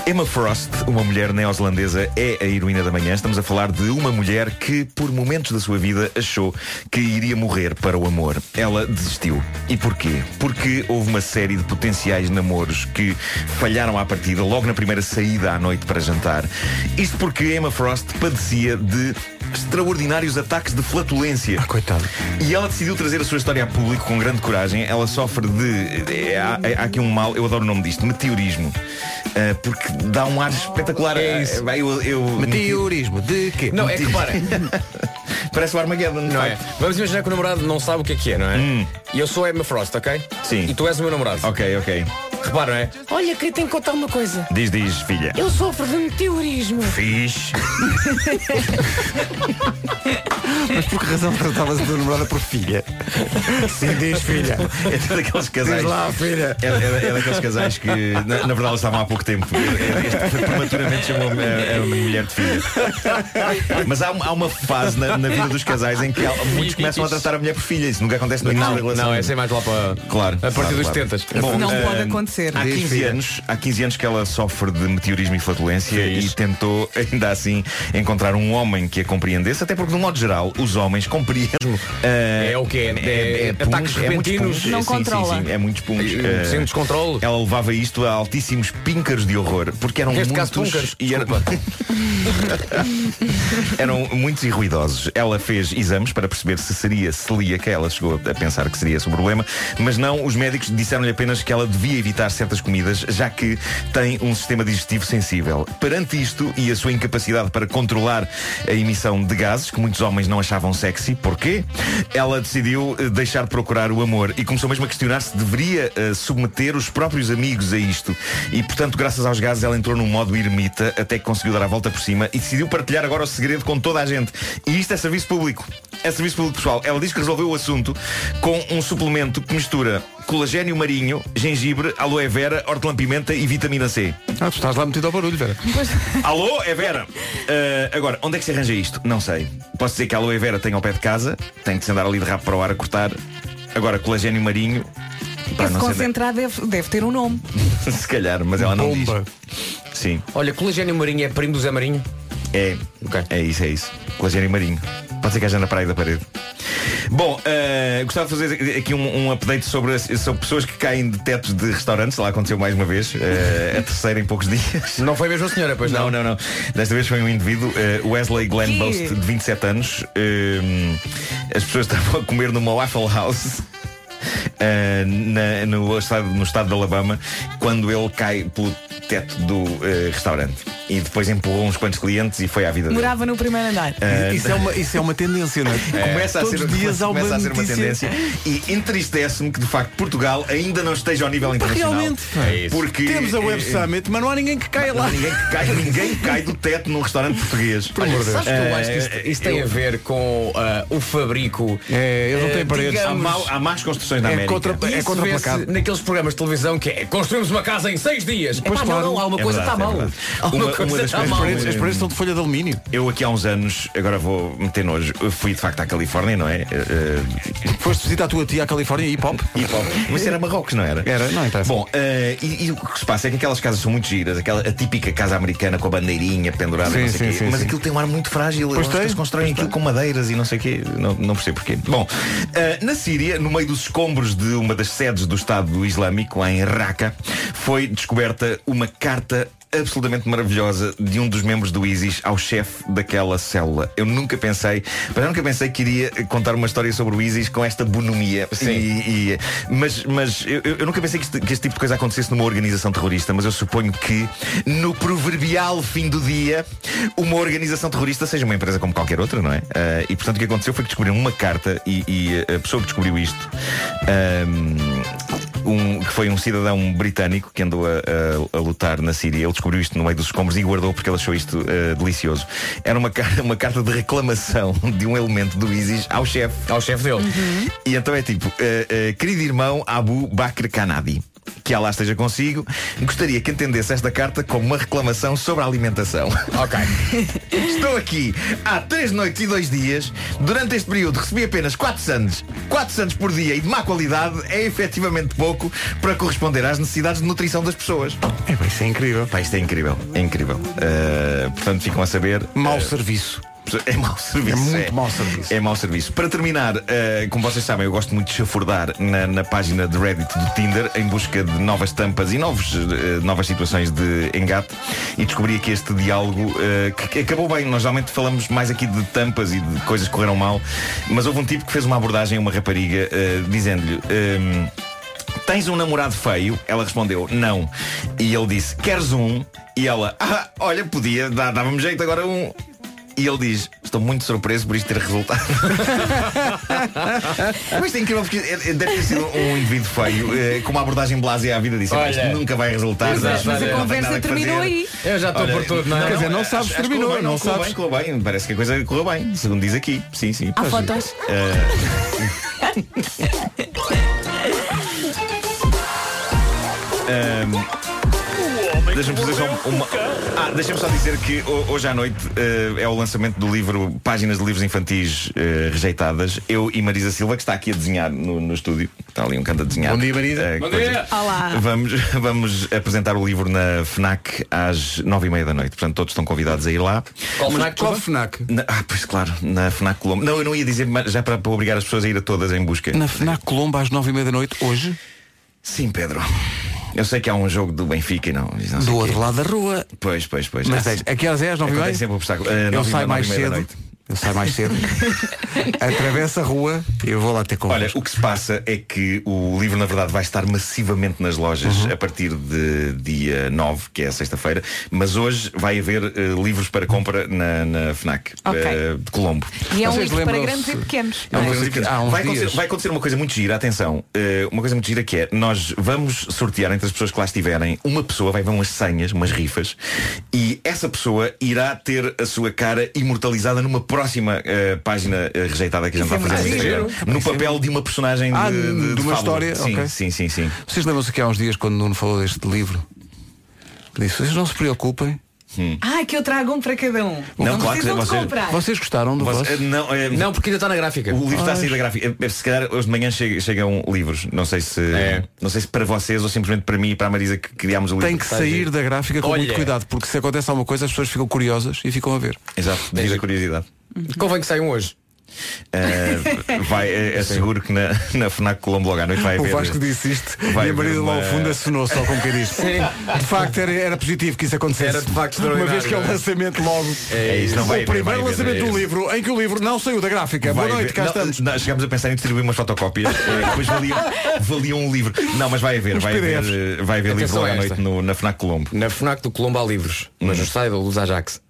Emma Frost, uma mulher neozelandesa, é a heroína da manhã. Estamos a falar de uma mulher que, por momentos da sua vida, achou que iria morrer para o amor. Ela desistiu. E porquê? Porque houve uma série de potenciais namoros que falharam à partida logo na primeira saída à noite para jantar. Isto porque Emma Frost padecia de extraordinários ataques de flatulência. Ah, coitado. E ela decidiu trazer a sua história a público com grande coragem. Ela sofre de. é, há, há aqui um mal, eu adoro o nome disto, meteorismo. Ah, porque dá um ar espetacular. É isso. Ah, eu, eu, Meteorismo, de quê? Não, é que para. Parece o Armageddon, Não é? Vamos imaginar que o namorado não sabe o que é que é, não é? E eu sou a Emma Frost, ok? Sim. E tu és o meu namorado. Ok, ok. Repara, não é? Olha, queria te contar uma coisa. Diz, diz, filha. Eu sofro de meteorismo. Fiz. Mas por que razão tratavas a tua namorada por filha? Sim, diz filha. É daqueles casais. Diz lá, filha. É, é- é daqueles casais que, na, na verdade, eles estavam há pouco tempo. Este prematuramente chamou a, a, mulher de filha. Mas há, uma- há uma fase na, na vida dos casais em que há- muitos começam a tratar a mulher por filha. Isso nunca acontece no início Não, da relação. não, essa é mais lá para. Claro. A partir claro, dos claro. 70. Bom, Não eh, pode acontecer. Há Diz, 15 filha. anos, há 15 anos que ela sofre de meteorismo e flatulência e tentou ainda assim encontrar um homem que a compreendesse, até porque de um modo geral os homens compreendem. eh, É o quê? É ataques punhos, repentinos? punhos. Não sim, sim, controla. sim, é muitos punhos. Eh, Sem descontrole. ela levava isto a altíssimos píncaros de horror, porque eram Neste muitos caso, e era- eram muitos e ruidosos. Ela fez exames para perceber se seria celíaca, ela chegou a pensar que seria esse o problema, mas não, os médicos disseram-lhe apenas que ela devia evitar certas comidas, já que tem um sistema digestivo sensível. Perante isto e a sua incapacidade para controlar a emissão de gases, que muitos homens não achavam sexy, porquê? Ela decidiu eh, deixar de procurar o amor e começou mesmo a questionar se deveria eh, submeter os próprios amigos a isto. E, portanto, graças aos gases, ela entrou num modo ermita até que conseguiu dar a volta por cima e decidiu partilhar agora o segredo com toda a gente. E isto é serviço público. É serviço público, pessoal. Ela diz que resolveu o assunto com um suplemento que mistura colagênio marinho, gengibre, aloe vera, hortelã-pimenta e vitamina C. Ah, tu estás lá metido ao barulho, Vera. Alô, é Vera? Uh, agora, onde é que se arranja isto? Não sei. Posso dizer que a aloe vera tem ao pé de casa, tem de se andar ali de rabo para o ar a cortar. Agora, colagênio marinho. pá, Esse não sei- concentrado deve, deve ter um nome. se calhar, mas ela não Bomba. diz. Sim. Olha, colagênio Marinho é primo do Zé Marinho. É, é isso, é isso. Colagênio marinho. Pode ser que haja na praia da parede. Bom, eh, gostava de fazer aqui um, um update sobre, as- sobre pessoas que caem de tetos de restaurantes. Lá aconteceu mais uma vez. eh, a terceira em poucos dias. Não foi mesmo a senhora, pois não? Não, não, não. Desta vez foi um indivíduo, eh, Wesley Glenn? Boast, de 27 anos. As pessoas estavam a comer numa Waffle House. Eh, na- no, estado, no estado de Alabama quando ele cai pelo teto do eh, restaurante e depois empurrou uns quantos clientes e foi à vida dele. Morava no primeiro andar. Eh, Isso é, uma, isso é uma tendência, não é? Começa a ser, dias há começa a ser uma tendência e entristece-me que de facto Portugal ainda não esteja ao nível internacional. realmente, É isso. porque Temos a Web Summit, mas não há ninguém que caia há lá. ninguém que cai, ninguém cai do teto num restaurante português. Olha, sabes que eu acho que isso, isso tem a ver com o fabrico. É, eles não têm paredes. Há, digamos, há más construções na É América. contra- É contraplacado. naqueles programas de televisão que é construímos uma casa em seis dias. Pois Epá, claro. não, não, alguma É coisa está é mal. Uma- coisa uma está coisas mal. As paredes, as paredes são de folha de alumínio. Eu aqui há uns anos, agora vou meter nojo, fui de facto à Califórnia, não é? Eh, Foste visitar a tua tia à Califórnia e hip hop. hip hop. Mas era Marrocos, não era? Era, não interessa. Bom, eh, e, e o que se passa é que aquelas casas são muito giras, aquela a típica casa americana com a bandeirinha pendurada, Sim, não sei sim, quê, sim, mas sim. aquilo tem um ar muito frágil. Pois tem, eles constroem pois aquilo tem. com madeiras e não sei o quê, não, não percebo porquê. Bom, eh, na Síria, no meio dos escombros de uma das sedes do Estado Islâmico, em Raqqa, foi descoberta uma carta absolutamente maravilhosa de um dos membros do ISIS ao chefe daquela célula. Eu nunca pensei, mas eu nunca pensei que iria contar uma história sobre o ISIS com esta bonomia. Sim. E- e- mas mas eu, eu nunca pensei que este, que este tipo de coisa acontecesse numa organização terrorista, mas eu suponho que no proverbial fim do dia uma organização terrorista seja uma empresa como qualquer outra, não é? Ah, e portanto o que aconteceu foi que descobriram uma carta e, e a pessoa que descobriu isto ahm, um, que foi um cidadão britânico que andou a, a- a lutar na Síria. Ele descobriu isto no meio dos escombros e guardou porque ele achou isto ah, delicioso. Era uma, uma carta de reclamação de um elemento do ISIS ao chefe. Ao chefe dele. E então é tipo, ah, ah, querido irmão Abu Bakr Kanadi. Que Allah esteja consigo, gostaria que entendesse esta carta como uma reclamação sobre a alimentação. Ok. Estou aqui há três noites e dois dias. Durante este período recebi apenas 4 sandes. 4 sandes por dia e de má qualidade é efetivamente pouco para corresponder às necessidades de nutrição das pessoas. É, pá, isso é incrível. Pá, isto é incrível. É incrível. Uh, portanto, ficam a saber. Mau uh, serviço. É mau serviço. É muito mau serviço. É mau serviço. Para terminar, uh, como vocês sabem, eu gosto muito de chafurdar na, na página de Reddit do Tinder em busca de novas tampas e novos, uh, novas situações de engate e descobri aqui este diálogo uh, que, que acabou bem. Nós geralmente falamos mais aqui de tampas e de coisas que correram mal, mas houve um tipo que fez uma abordagem a uma rapariga dizendo-lhe. um, Tens um namorado feio? Ela respondeu, não. E ele disse, queres um? E ela, ah, olha, podia, dá- dava-me jeito agora um. E ele diz, estou muito surpreso por isto ter resultado. Mas isto é incrível porque é- é- deve ter sido um indivíduo feio, eh, com uma abordagem blasé à vida disse, Olha. isto nunca vai resultar. Não- mas a não conversa terminou fazer." aí. Eu já estou por tudo, não é? Quer dizer, não sabes terminou, bem, não correu sabes. bem, correu bem. Parece que a coisa correu bem, segundo diz aqui. Sim, sim. Há fotos? Ahm, Deixa-me fazer só uma. Ah, deixa-me só dizer que ho- hoje à noite eh, é o lançamento do livro Páginas de Livros Infantis eh, Rejeitadas. Eu e Marisa Silva, que está aqui a desenhar no, no estúdio. Está ali um canto a desenhar. Bom dia, Marisa. Eh, Bom dia. Olá. Vamos, vamos apresentar o livro na FNAC às nove e meia da noite. Portanto, todos estão convidados a ir lá. Qual FNAC, qual? FNAC? Na- ah, pois claro, na FNAC Colombo. Não, eu não ia dizer, mas já para, para obrigar as pessoas a ir a todas em busca. Na FNAC Colombo às nove e meia da noite, hoje, Sim, Pedro. Eu sei que há um jogo do Benfica e não. não do quê. outro lado da rua. Pois, pois, pois. Mas Ah, tens, a que horas é às nove e meia? Acontece sempre o obstáculo. Ah, Eu saio mais cedo. Eu saio mais cedo. Atravesso a rua e eu vou lá ter com Olha, o que se passa é que o livro, na verdade, vai estar massivamente nas lojas Uhum. a partir de dia 9, que é a sexta-feira, mas hoje vai haver eh, livros para compra na, na FNAC eh, de Colombo. E é um livro para grandes e pequenos. É que- há uns vai, acontecer, dias. vai acontecer uma coisa muito gira, atenção, eh, uma coisa muito gira que é, nós vamos sortear entre as pessoas que lá estiverem, uma pessoa vai ver umas senhas, umas rifas, e essa pessoa irá ter a sua cara imortalizada numa próxima eh, página eh, rejeitada que a gente é vai fazer no muito Instagram. No papel de uma personagem Ah, de, de, de uma fábula. história? Sim, Ok. sim, sim, sim. Vocês lembram-se que há uns dias quando Nuno falou deste livro? Disse, vocês não se preocupem. Ah, que eu trago um para cada um. Não, claro que vocês- comprar. Vocês gostaram do Você- vosso? não, eh, Não, porque ainda está na gráfica. O livro está a sair da gráfica. Eh, Se calhar hoje de manhã chega- chegam livros. Não sei se É. não sei se para vocês ou simplesmente para mim e para a Marisa que criámos o livro. Tem que sair da gráfica com muito Olha. cuidado, porque se acontece alguma coisa as pessoas ficam curiosas e ficam a ver. Exato, devido à curiosidade. Convém que saiam hoje. Uh, vai, é, é seguro que na, na FNAC Colombo logo à noite vai O haver. Vasco disse isto vai e a Marisa lá ao fundo assinou só com quem disse. De facto era, era positivo que isso acontecesse. Era de facto Uma vez que é o é? lançamento logo. É isso, não vai o primeiro haver, lançamento é do livro em que o livro não saiu da gráfica. Vai Boa noite, cá não, estamos. não, chegámos a pensar em distribuir umas fotocópias, eh, depois valiam, valiam um livro. Não, mas vai haver, vai haver, PDFs. eh, vai haver livro logo à noite no, na FNAC Colombo. Na FNAC do Colombo há livros, mas no site da Luz Ajax.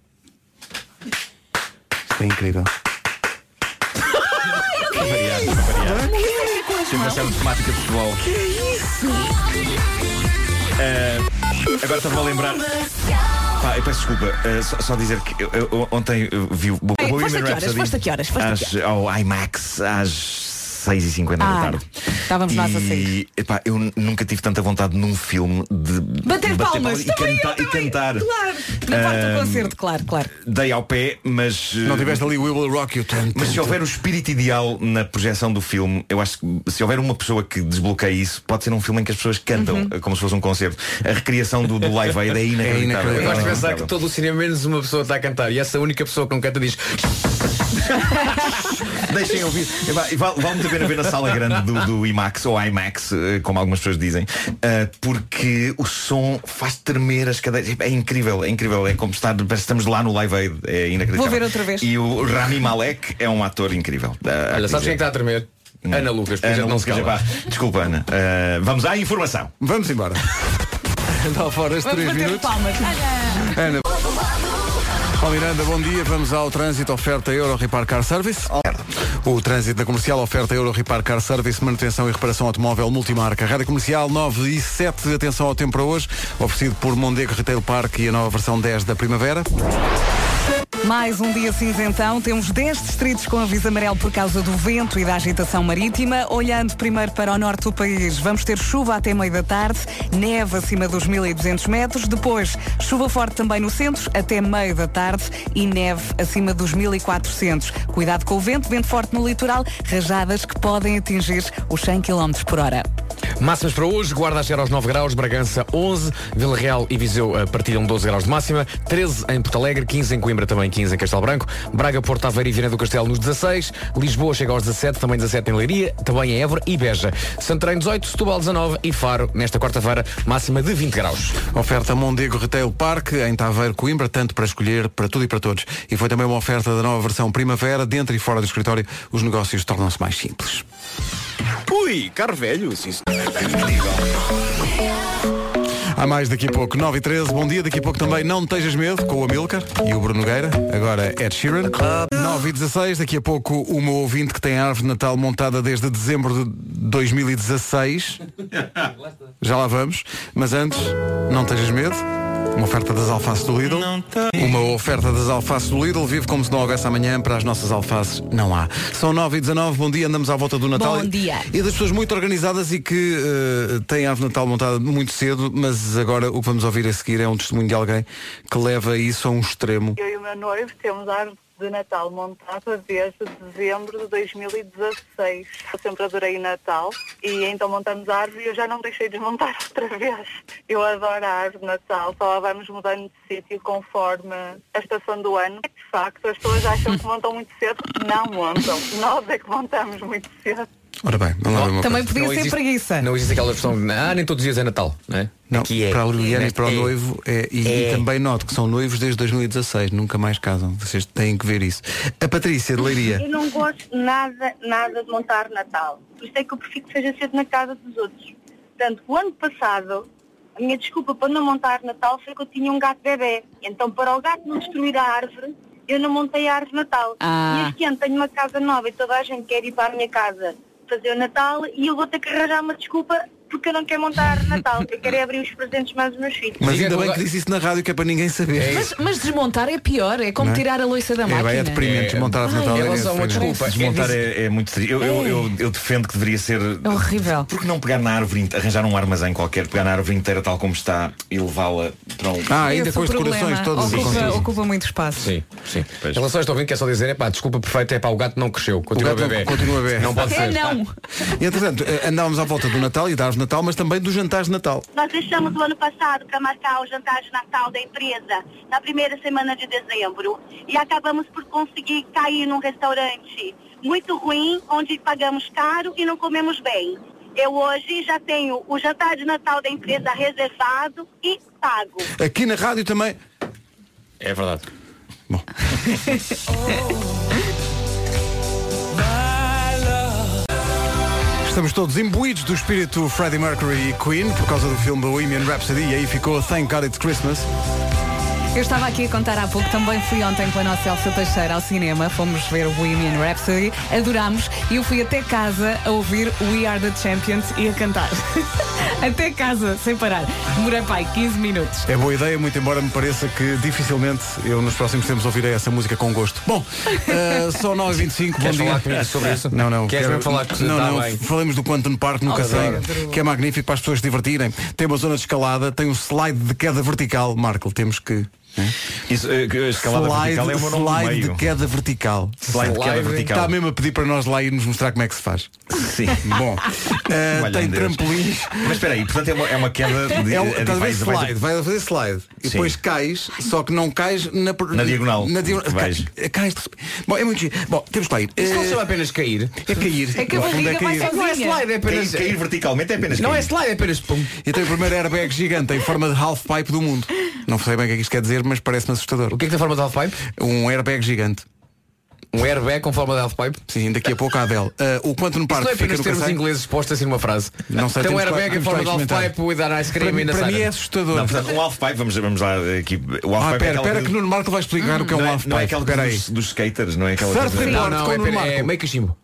É incrível. Para variar, para variar. Uma certa temática de futebol. Eh, agora estava a lembrar. Pá, eu peço desculpa, eh, só, só dizer que eu, eu ontem eu vi o Ei, Bohemian foste a que horas? Rhapsody Foste a que horas? Foste a às, que ao IMAX às 6h50 da Ah, tarde. estávamos nós a sair. E epá, eu nunca tive tanta vontade num filme de Bater palmas. e, Também eu canta- e cantar. Claro. Na parte do concerto, claro, claro. Dei ao pé, mas. Não tiveste ali Will Rock You tanto. Mas se houver o espírito ideal na projeção do filme, eu acho que se houver uma pessoa que desbloqueie isso, pode ser um filme em que as pessoas cantam, Uhum. como se fosse um concerto. A recriação do, do Live Aid é inacreditável. inacreditável. Eu gosto de É pensar que todo o cinema menos uma pessoa está a cantar e essa única pessoa que não canta diz Deixem ouvir. E Vale, vale muito pena ver na sala grande do, do IMAX ou IMAX, eh, como algumas pessoas dizem, eh, porque o som faz tremer as cadeiras. É incrível, é incrível. É como estar, estamos lá no Live Aid. É inacreditável. Vou ver outra vez. E o Rami Malek é um ator incrível. Olha, sabes quem é está a tremer? Ana Lucas, Ana não se Lucas, cala. epá, Desculpa, Ana. Eh, vamos à informação. Vamos embora. Dá fora as Vamos 3 bater minutos. palmas. Ana. Paulo Miranda, bom dia. Vamos ao trânsito oferta Euro Repar Car Service. O trânsito da comercial oferta Euro Repar Car Service, manutenção e reparação automóvel multimarca. Rádio Comercial 9 e 7, atenção ao tempo para hoje, oferecido por Mondego Retail Park e a nova versão 10 da primavera. Mais um dia cinzentão. Temos 10 distritos com aviso amarelo por causa do vento e da agitação marítima. Olhando primeiro para o norte do país, vamos ter chuva até meio da tarde, neve acima dos 1200 metros. Depois, chuva forte também no centro até meio da tarde e neve acima dos 1400. Cuidado com o vento, vento forte no litoral, rajadas que podem atingir os 100 km por hora. Máximas para hoje, Guarda a chegar aos 9 graus, Bragança 11, Vila Real e Viseu eh, partilham 12 graus de máxima, 13 em Porto Alegre, 15 em Coimbra, também 15 em Castelo Branco, Braga, Porto Aveiro e Viana do Castelo nos 16, Lisboa chega aos 17, também 17 em Leiria, também em Évora e Beja, Santarém 18, Setúbal 19 e Faro, nesta quarta-feira, máxima de 20 graus. Oferta Mondego Retail Park em Taveiro, Coimbra, tanto para escolher, para tudo e para todos. E foi também uma oferta da nova versão Primavera, dentro e fora do escritório, os negócios tornam-se mais simples. Ui, carro velho, sim. Há mais daqui a pouco, 9 e 13. Bom dia, daqui a pouco também Não Tejas Medo, com o Amilcar e o Bruno Nogueira. Agora Ed Sheeran. 9 e 16. Daqui a pouco o meu ouvinte que tem a árvore de Natal montada desde dezembro de 2016. Já lá vamos. Mas antes, Não Tejas Medo. Uma oferta das alfaces do Lidl. Uma oferta das alfaces do Lidl. Vive como se não houvesse amanhã. Para as nossas alfaces, não há. São 9 e 19. Bom dia. Andamos à volta do Natal. Bom dia. E das pessoas muito organizadas e que eh, têm a árvore de Natal montada muito cedo, mas agora o que vamos ouvir a seguir é um testemunho de alguém que leva isso a um extremo. Eu e o meu noivo temos a árvore de Natal montada desde dezembro de 2016. Eu sempre adorei Natal e então montamos a árvore e eu já não deixei de montar outra vez. Eu adoro a árvore de Natal, só vamos mudando de sítio conforme a estação do ano. De facto, as pessoas acham que montam muito cedo. Não montam. Nós é que montamos muito cedo. Ora bem, vamos lá ver uma Também coisa. podia Não ser existe- preguiça. Não existe aquela versão, de, ah, nem todos os dias é Natal, não é? Não, Aqui é. para a Liliana e para o É. noivo é, e, e também noto que são noivos desde 2016, nunca mais casam. Vocês têm que ver isso. A Patrícia de Leiria. Eu não gosto nada, nada de montar Natal. Por isso é que eu prefiro que seja cedo na casa dos outros. Portanto, o ano passado, a minha desculpa para não montar Natal foi que eu tinha um gato bebê. Então, para o gato não destruir a árvore, eu não montei a árvore de Natal. Ah. E este ano tenho uma casa nova e toda a gente quer ir para a minha casa fazer o Natal e eu vou ter que arranjar uma desculpa porque eu não quero montar Natal. Eu quero é abrir os presentes mais aos meus filhos. Mas ainda bem que disse isso na rádio que é para ninguém saber. Mas, mas desmontar é pior, é como Não é? tirar a loiça da É, máquina. bem, é deprimente desmontar de Ai, Natal. em é- a uma é- desculpa, Desmontar é, é muito triste. Eu, eu, eu, eu defendo que deveria ser. É horrível. Por que não pegar na árvore, arranjar um armazém qualquer, pegar na árvore inteira tal como está e levá-la para um. Ah, ainda Esse com o as decorações problema. todas. e com Ocupa, ocupa muito espaço. Sim, sim. Em relação a isto ouvindo, quer só dizer, é pá, desculpa perfeita, é pá, o gato não cresceu, continua não- bebê. continua bebê. Não pode É ser. não. E entretanto, eh, andávamos à volta do Natal e da árvore de Natal, mas também dos jantares de Natal. Nós deixamos o ano passado para marcar o jantar de Natal da empresa na primeira semana de dezembro e acabamos por conseguir cair num restaurante muito ruim, onde pagamos caro e não comemos bem. Eu hoje já tenho o jantar de Natal da empresa reservado e pago. Aqui na rádio também. É verdade. Estamos todos imbuídos do espírito Freddie Mercury e Queen por causa do filme Bohemian Rhapsody e aí ficou Thank God It's Christmas. Eu estava aqui a contar há pouco, também fui ontem com a nossa Elsa Teixeira ao cinema, fomos ver o Bohemian Rhapsody, adorámos e eu fui até casa a ouvir We Are The Champions e a cantar. até casa, sem parar. Demorei pai 15 minutos. É boa ideia, muito embora me pareça que dificilmente eu nos próximos tempos ouvirei essa música com gosto. Bom, eh, só 9h25, bom Queres dia. falar comigo sobre isso? Não, não. Queres quero- mesmo falar que Não, está não. bem? Falemos do Quantum Park no Oh, Cacém, que é magnífico para as pessoas se divertirem. Tem uma zona de escalada, tem um slide de queda vertical. Marco, temos que. Isso, eh, a escalada vertical é o meu nome do slide meio. de queda vertical. Slide de queda vertical. Está mesmo a pedir para nós lá irmos mostrar como é que se faz. Sim. Bom, eh, Valha-me tem Deus. trampolins. Mas espera aí, portanto é uma, é uma queda de, É um, vais- vais- slide, vai fazer slide e Sim. depois cais, só que não cais na, Na diagonal. Na diagonal. Cais, cais. Bom, é muito giro. Bom, temos que lá ir. Isso não Eh, se chama apenas cair. É cair. É que a No fundo barriga vai Não é slide, é apenas. Cair, cair verticalmente é apenas Não cair. é slide, é apenas pum. E tem o primeiro airbag gigante em forma de half pipe do mundo. Não sei bem o que é que isto quer dizer, mas parece-me assustador. O que é que tem forma de half-pipe? Um airbag gigante. Um airbag com forma de half-pipe? Sim, daqui a pouco a Adele. Ah, o Quantum Isso Park não é fica apenas no termos Cacém. ingleses postos assim numa frase. Não sei, Tem um que- airbag em forma que de half-pipe with an ice Para, cream mim- in the para mim é assustador. Não, portanto, um half-pipe, vamos, vamos lá aqui. O ah, half-pipe é pera, aquela pera coisa- que Nuno Marco vai explicar o que é um não, half não é aí. dos, dos skaters, não é aquela coisa... Não, não, é, é meio cachimbo.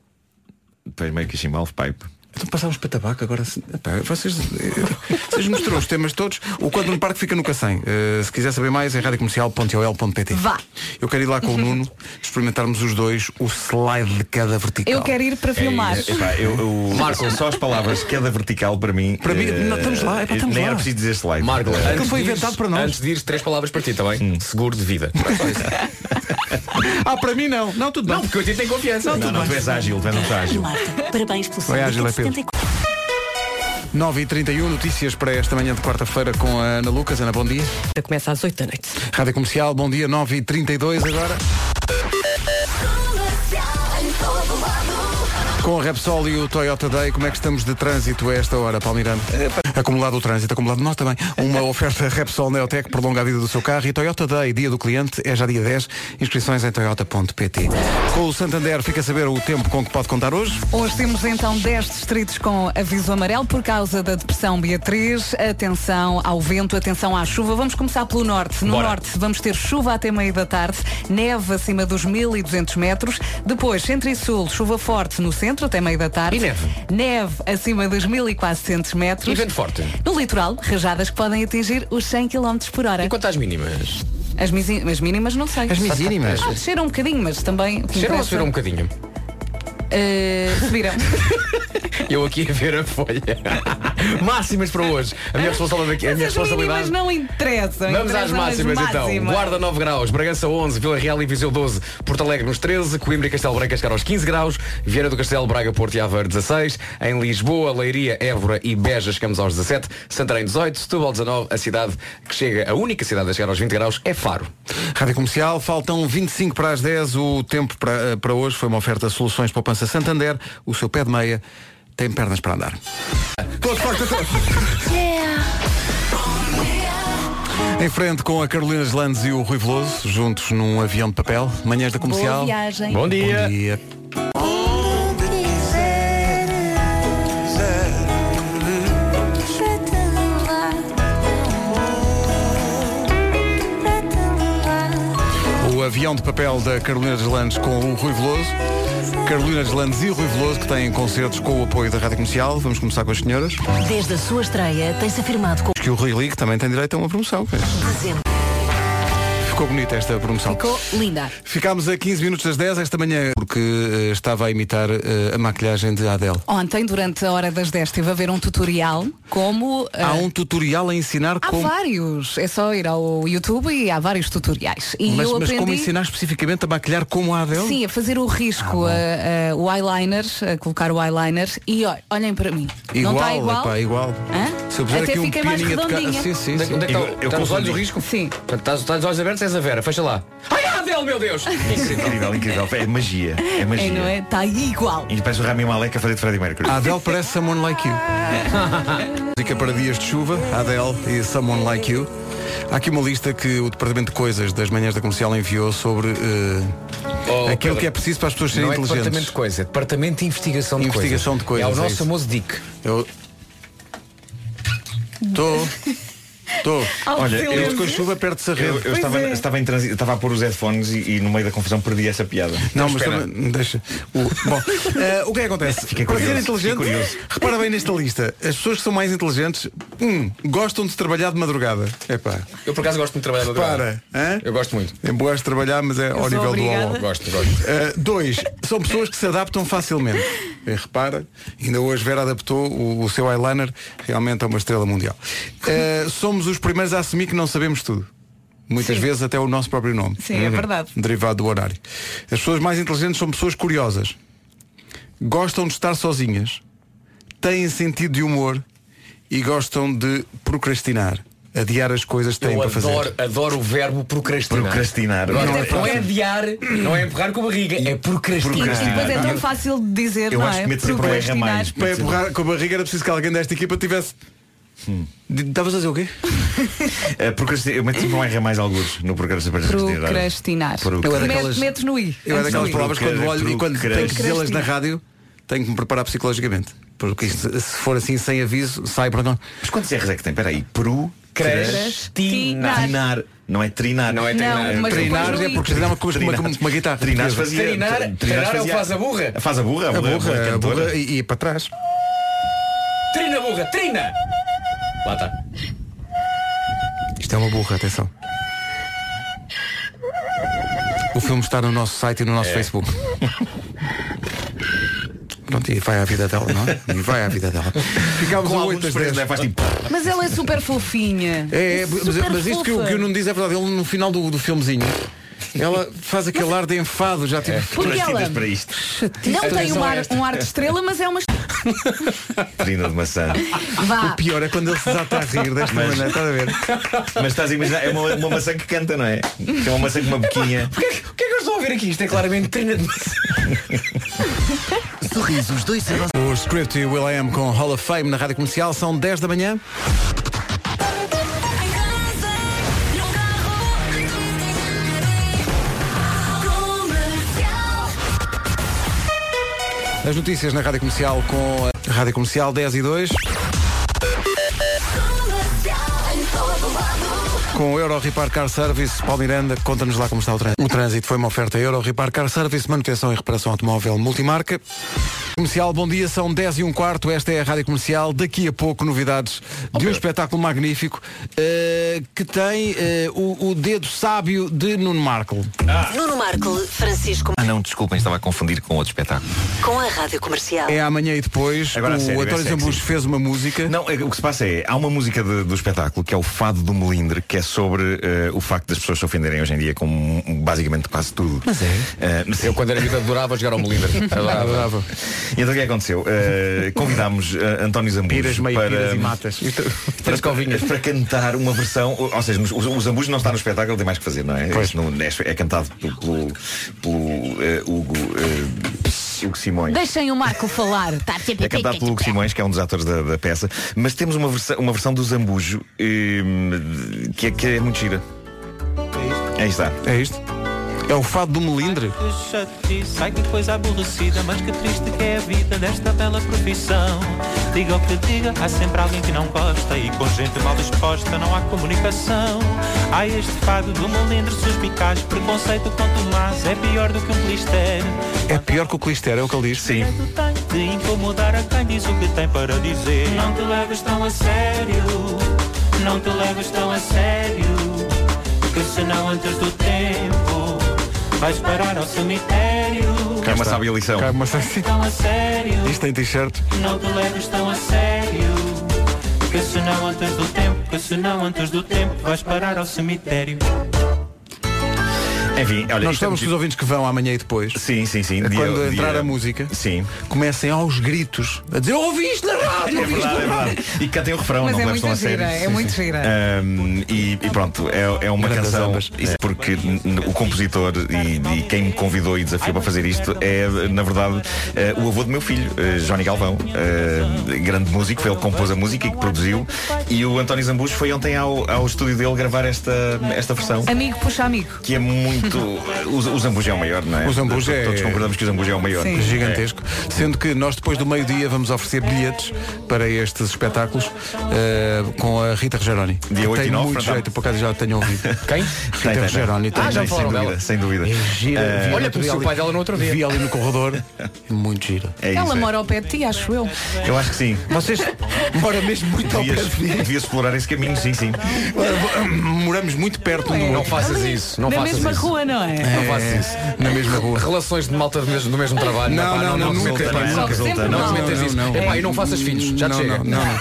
Depois meio que assim, half-pipe. Então passávamos para tabaco agora. Epá, vocês, eh, vocês mostrou os temas todos. O Quantum Park fica no Cacém. Eh, se quiser saber mais, é radiocomercial.ol.pt. Vá. Eu quero ir lá com o Nuno, experimentarmos os dois o slide de cada vertical. Eu quero ir para filmar. É, epá, eu, eu, Marco. só as palavras queda vertical para mim. Para mim, eh, não, estamos lá, epá, estamos nem lá. era preciso dizer slide. Marco, antes foi de inventado ires- para nós. Antes de ires, três palavras para ti também. Seguro de vida. Ah, para mim não. Não, tudo bem. Não, porque eu te tenho confiança. não, não, tu és ágil, tu és muito ágil. Marta, parabéns pelo dia ágil, é Pedro. 74. 9h31, notícias para esta manhã de quarta-feira com a Ana Lucas. Ana, bom dia. Começa às 8 da noite. Rádio Comercial, bom dia, 9h32 agora. Com a Repsol e o Toyota Day, como é que estamos de trânsito a esta hora, Palmirano? Acumulado o trânsito, acumulado nós também. Uma oferta Repsol Neotec prolonga a vida do seu carro e Toyota Day, dia do cliente, é já dia 10. Inscrições em toyota.pt. Com o Santander, fica a saber o tempo com que pode contar hoje. Hoje temos então 10 distritos com aviso amarelo por causa da depressão Beatriz. Atenção ao vento, atenção à chuva. Vamos começar pelo norte. No Bora. norte vamos ter chuva até meio da tarde, neve acima dos 1200 metros. Depois, centro e sul, chuva forte no centro até meio da tarde. E neve? Neve acima dos 1400 metros. E vento forte. No litoral, rajadas que podem atingir os 100 km por hora. E quanto às mínimas? As, as mínimas não sei. As mínimas? Ah, desceram um bocadinho, mas também. o que Cheira ou subiram um bocadinho? Eh, subiram. Eu aqui a ver a folha. Máximas para hoje. A minha responsabilidade. A minha responsabilidade. não interessam. Vamos às máximas, as então. máximas. Guarda 9 graus, Bragança 11, Vila Real e Viseu 12, Porto Alegre nos 13, Coimbra e Castelo Branco chegar aos 15 graus, Vieira do Castelo, Braga, Porto e Aveiro 16, em Lisboa, Leiria, Évora e Beja chegamos aos 17, Santarém 18, Setúbal 19, a cidade que chega, a única cidade a chegar aos 20 graus é Faro. Rádio Comercial, faltam 25 para as 10. O tempo para, para hoje foi uma oferta Soluções Poupança Santander. O seu pé de meia tem pernas para andar. Todos fortes, todos. Em frente com a Carolina Landes e o Rui Veloso, juntos num avião de papel. Manhãs da Comercial. Boa viagem. Bom dia. Bom dia. O avião de papel da Carolina Deslandes com o Rui Veloso. Carolina Deslandes e o Rui Veloso, que têm concertos com o apoio da Rádio Comercial. Vamos começar com as senhoras. Desde a sua estreia, tem-se afirmado com Que o Rui Ligue também tem direito a uma promoção. dezembro. Ficou bonita esta promoção. Ficou linda. Ficámos a 15 minutos das 10 esta manhã porque eh, estava a imitar eh, a maquilhagem de Adele. Ontem, durante a hora das 10, estive a ver um tutorial como. eh, Há um tutorial a ensinar Há como. vários. É só ir ao YouTube e há vários tutoriais. E Mas, eu mas aprendi. como ensinar especificamente a maquilhar como a Adele? Sim, a fazer o risco, Ah, o eyeliner, a colocar o eyeliner e olhem para mim. Igual, Não está igual? epá, igual. Hã? Se eu puser Até aqui um mais pianinho de ca- redondinha. Sim, sim, Onde é sim. que- onde é que Eu- está- eu está nos olhos o confundi. risco? Sim. Portanto, estás, estás de olhos abertos, és a Vera, fecha lá. Ai, Adele, meu Deus! Incrível, incrível. É magia. É magia. É, não é? Está igual. E parece o Rami Malek a fazer de Freddie Mercury. A Adele parece Someone Like You. Dica para dias de chuva, Adele e Someone Like You. Há aqui uma lista que o Departamento de Coisas das Manhãs da Comercial enviou sobre eh, Oh, aquilo Pedro, que é preciso para as pessoas serem Não é inteligentes. departamento de coisa, é departamento de investigação de Investigação coisas. de coisas, É o é nosso isso. famoso DIC. Eu. Estou. Estou. Olha, eu- eu com a chuva perde-se a rede. Eu, eu estava, estava, em transi- estava a pôr os headphones e, e no meio da confusão perdi essa piada. Não, mas espera. também, deixa. O, bom, eh, o que é que acontece? Fiquei Para curioso, ser inteligente, fiquei curioso. repara bem nesta lista. As pessoas que são mais inteligentes, um, gostam de trabalhar de madrugada. Epá. Eu por acaso gosto muito de trabalhar no Para. hã? Eu gosto muito. Eu gosto de trabalhar, mas é ao sou nível do obrigada. oló. Gosto, gosto. Uh, dois, são pessoas que se adaptam facilmente. E repara, ainda hoje Vera adaptou o, o seu eyeliner realmente a uma estrela mundial. Uh, somos os primeiros a assumir que não sabemos tudo. Muitas Sim. vezes até o nosso próprio nome. Sim, é verdade. Derivado do horário. As pessoas mais inteligentes são pessoas curiosas. Gostam de estar sozinhas, têm sentido de humor e gostam de procrastinar. Adiar as coisas que têm Eu para fazer. adoro, adoro o verbo procrastinar. Procrastinar. Não não, é é, fácil. adiar, não é empurrar com a barriga, é E, procrastinar. e depois é tão fácil de dizer, Eu não acho é? que mete sempre um R a mais. Para empurrar com a barriga era preciso que alguém desta equipa tivesse. Estavas a dizer o quê? Uh, procrasti- Eu meto sempre um R a mais alguns no procrastinar. Procrastinar. Procra- Eu é daquelas- Metes no I. Eu é daquelas palavras quando olho e quando tenho que dizê-las na rádio, tenho que me preparar psicologicamente. Porque isto, se for assim sem aviso, sai para não. Mas quantos R's é que tem? Espera aí. Procrastinar. Procrastinar. Não é trinar. Não é Não, trinar. Trinar depois é no I. porque trinar uma uma, com uma guitarra. Trinar fazia. Trinar- trinar trinar é o faz a burra. Faz a burra, a A burra, burra, a burra e, e para trás. Trina burra, trina! Lá está. Isto é uma burra, atenção. O filme está no nosso site e no É. nosso Facebook. Pronto, e vai à vida dela, não é? E vai à vida dela. Ficámos Com a alguns 8 das preços, 10. né? Faz tipo. Mas ela é super fofinha. É, é, mas, super mas isto que, o- que o Nuno diz é verdade. Ele no final do, do filmezinho, ela faz aquele ar de enfado, já tive. Porque ela Nascidas para isto. não tem Atenção um ar, um ar de estrela, mas é uma. Trina de maçã. Vá. O pior é quando ele se desata a rir desta Mas- maneira, estás a ver? Mas estás a imaginar, é uma, uma maçã que canta, não é? É uma maçã com uma boquinha. O que, é, que- o que é que eu estou a ver aqui? Isto é claramente trina de maçã. Sorrisos, dois. O Script e o Will I Am com Hall of Fame na Rádio Comercial são 10 da manhã. As notícias na Rádio Comercial com a Rádio Comercial 10 e 2. Com o Euro Repar Car Service, Paulo Miranda, conta-nos lá como está o trânsito. O trânsito foi uma oferta Euro Repar Car Service, manutenção e reparação automóvel multimarca. Comercial, bom dia, são 10 e um quarto, esta é a Rádio Comercial. Daqui a pouco, novidades de um espetáculo magnífico eh, que tem eh, o, o dedo sábio de Nuno Marco. Nuno Marco, Francisco, Ah não, desculpem, estava a confundir com outro espetáculo. com a Rádio Comercial. É amanhã e depois. Agora, o sério, é António sexy. Zambujo fez uma música. Não, é- o que se passa é, há uma música de- do espetáculo que é o Fado do Melindre, que é sobre eh, o facto das pessoas se ofenderem hoje em dia com um, basicamente quase tudo. Mas é. Eu quando era miúdo adorava jogar ao Melindre. Adorava. Adorava. E então o que é que aconteceu? Eh, convidámos António Zambujo Piras, meio para, piras e matas. para, para, para cantar uma versão, ou seja, o, o Zambujo não está no espetáculo, tem mais que fazer, não é? Não- é, é cantado pelo, pelo, pelo, Hugo, Hugo Simões. Deixem o Marco falar. Tá, É cantado pelo Hugo Simões, que é um dos atores da, da peça, mas temos uma versão, uma versão do Zambujo eh, que, é, que é muito gira. Aí está. É isto? É o fado do melindre? Que chatice, ai que coisa aborrecida, mas que triste que é a vida desta bela profissão. Diga o que diga, há sempre alguém que não gosta e com gente mal disposta não há comunicação. Há este fado do melindre suspicaz, preconceito quanto mais é pior do que um clister. É pior que o Clister, é o que ele diz. Sim. De incomodar a quem diz o que tem para dizer. Não te leves tão a sério, não te leves tão a sério, que senão antes do tempo vais parar ao cemitério. Uma sábia lição. Cá, mas assim, Tão a sério, isto tem t-shirt. não te leves tão a sério, que senão antes do tempo, que senão antes do tempo vais parar ao cemitério. Enfim, olha, Nós isto é estamos muito- os ouvintes que vão amanhã e depois. Sim, sim, sim. Quando Dia- entrar dia- a música, Sim. comecem aos gritos a dizer ouviste na rádio, É verdade, é na rádio. verdade. E cantem o refrão, Mas não é muito sério. gira, é muito gira. Um, e, e pronto, é, é uma Grandes canção. ambas. Isso porque o compositor e, e quem me convidou e desafiou para fazer isto é, na verdade, eh, o avô do meu filho, eh, Johnny Galvão. eh, grande músico, foi ele que compôs a música e que produziu. E o António Zambujo foi ontem ao, ao estúdio dele gravar esta, esta versão. Amigo puxa amigo. Que é muito. O, o Zambujo é o maior, não é? O Zambujo é- Todos concordamos que o Zambujo é o maior. Sim. Gigantesco. Sendo que nós depois do meio-dia vamos oferecer bilhetes para estes espetáculos eh, com a Rita Rogeroni. Dia que 8 e tem 9, muito jeito, por acaso já tenho ouvido. Quem? Rita Tem, tem, tem. Rogeroni tem Ah, já Sem dúvida, dela. sem dúvida. É gira. Vi Olha, dia o ali- pai dela no outro dia. Vi ali no corredor. É muito gira. É isso, Ela é. mora ao pé de ti, acho eu. Eu acho que sim. Vocês moram mesmo muito ao pé Devias, de mim. devias explorar esse caminho, sim, sim. Moramos muito perto um do Não outro. faças isso. Não Na faças mesma isso. Rua, não é? Não faças isso. Na mesma rua. Relações de malta do mesmo, do mesmo trabalho. Não, não, não, nunca, não é? nunca resulta. Não Não, te metas não. Epá, e não faças filhos. Já te não, chega. Não, não, não.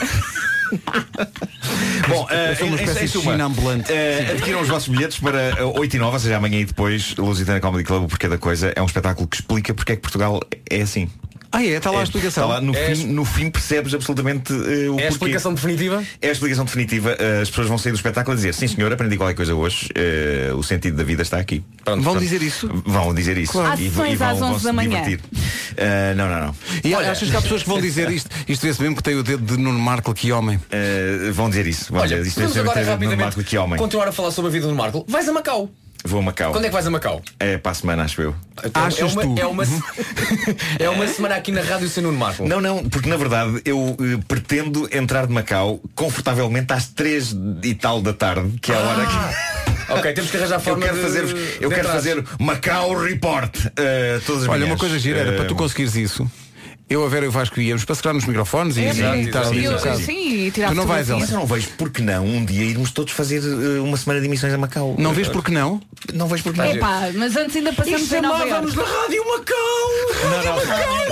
Bom, eh, sou uma em- em- espécie de suma, ambulante. eh, adquiram os vossos bilhetes para eh, 8 e 9, ou seja, amanhã e depois, Lusitana Comedy Club, o porquê da coisa. É um espetáculo que explica porque é que Portugal é assim. Ah, é? Está lá a explicação. Está lá, no, É fim, no fim percebes absolutamente eh, o É a explicação definitiva? É a explicação definitiva. Eh, as pessoas vão sair do espetáculo a dizer Sim senhor, aprendi qualquer coisa hoje eh, O sentido da vida está aqui Pronto, Vão portanto, dizer isso? Vão dizer isso Claro. E, Ações e vão, às vão 11 se da manhã. divertir. Não, não, não E achas que há pessoas que vão dizer isto? Isto vê-se mesmo que tem o dedo de Nuno Marco, que homem. Vão dizer isso vão Olha, dizer, isto podemos deve ser agora muito no rapidamente Marco que homem continuar a falar sobre a vida do Marco. Vais a Macau. Vou a Macau Quando é que vais a Macau? É para a semana, acho eu é uma, É uma, é uma semana aqui na rádio sem Nuno Marco. Não, não, porque na verdade eu eh, pretendo entrar de Macau confortavelmente às 3 e tal da tarde, que é a hora que. Ok, temos que arranjar Eu forma quero de- fazer, eu de quero entrar. fazer Macau Report eh, todas as Olha, manhãs. uma coisa gira era Eh, para tu conseguires isso. Eu, a Vera e o Vasco íamos para segurar nos microfones e, É, e sim, estar ali sim, um sim, e tirar Tu não vais, fotografias. Mas eu não vejo porque não um dia irmos todos fazer eh, uma semana de emissões a Macau. Não vês porque não? Não vejo porque não. Epá, mas antes ainda passamos em Nova Iorque. Rádio Macau! Não, não.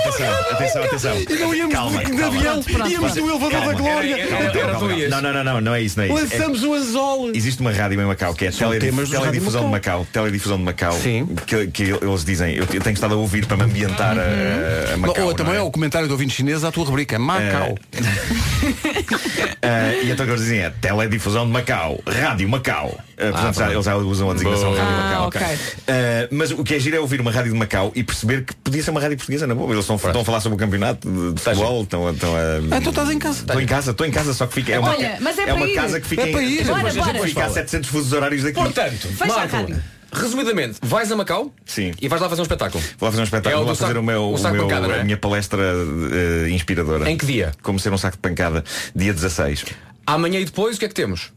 Atenção, atenção, atenção. E não íamos calma, de, calma. avião, pronto, íamos no elevador Calma. da glória. Calma. Não, não, não, não, não é isso, não é isso. Lançamos o anzol. Existe uma rádio em Macau que é Rádio Teledifusão de Macau. Teledifusão de Macau. Sim. Que, eles dizem, eu, tenho estado a ouvir para me ambientar a, a Macau. Ou também o comentário do ouvinte chinês à tua rubrica Macau. Ah, e então eles dizem é Teledifusão de Macau, Rádio Macau. Ah, portanto, já- eles já usam a designação Boa. Rádio Ah, Macau. ok. Ah, mas o que é giro é ouvir uma rádio de Macau e perceber que podia ser uma rádio portuguesa na boa. Eles estão, estão a falar sobre o campeonato de, de futebol, estão, a- estão a. Ah, tu estás em casa. Estou em casa, estou em casa, só que fica. É uma, Olha, mas é é para uma ir. casa que fica É para em- ir. Bora, gente bora. fica a 700 fusos horários daqui. Portanto, Fecha a Marco, rádio. Resumidamente, vais a Macau Sim. e vais lá fazer um espetáculo. Vou lá fazer um espetáculo, É vou lá fazer saco- o meu, o meu- pancada, não é? a minha palestra eh, inspiradora. Em que dia? Como ser um saco de pancada, dia 16. Amanhã e depois, o que é que temos?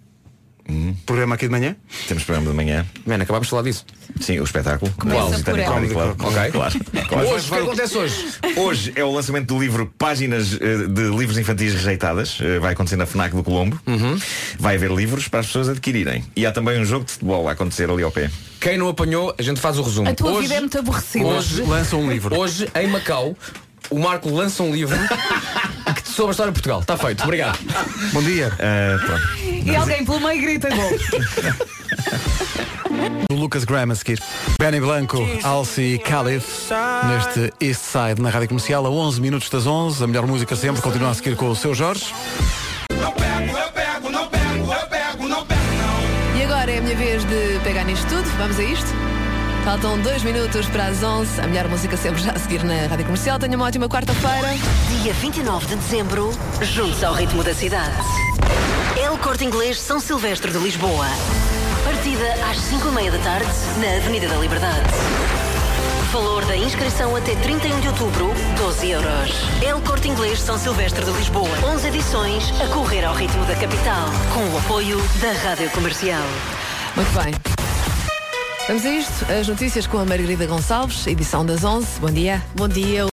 Programa aqui de manhã? Temos programa de manhã. Mano, acabámos de falar disso. Sim, o espetáculo. Qual? Comedy Club. Ok. Claro. claro. Hoje, o que acontece hoje? Hoje é o lançamento do livro Páginas eh, de Livros Infantis Rejeitadas. Eh, Vai acontecer na FNAC do Colombo. Uhum. Vai haver livros para as pessoas adquirirem. E há também um jogo de futebol a acontecer ali ao pé. Quem não apanhou, a gente faz o resumo. A tua hoje, vida é muito aborrecida. Hoje, Lança um livro. hoje, em Macau, o Marco lança um livro sobre a história de Portugal. Está feito. Obrigado. Bom dia. Pronto. E alguém pelo meio grita gol. Do Lucas Graham a seguir. Benny Blanco, Alci Khalid, neste East Side na Rádio Comercial, a 11 minutos das 11. A melhor música sempre. Continua a seguir com o seu Jorge. E agora é a minha vez de pegar nisto tudo. Vamos a isto? Faltam dois minutos para as 11. A melhor música sempre já a seguir na Rádio Comercial. Tenha uma ótima quarta-feira. Dia 29 de dezembro, juntos ao ritmo da cidade. El Corte Inglês São Silvestre de Lisboa. Partida às 5 e meia da tarde, na Avenida da Liberdade. Valor da inscrição até 31 de outubro, 12 euros. El Corte Inglês São Silvestre de Lisboa. 11 edições a correr ao ritmo da capital. Com o apoio da Rádio Comercial. Muito bem. Vamos a isto. As notícias com a Margarida Gonçalves, edição das 11. Bom dia. Bom dia.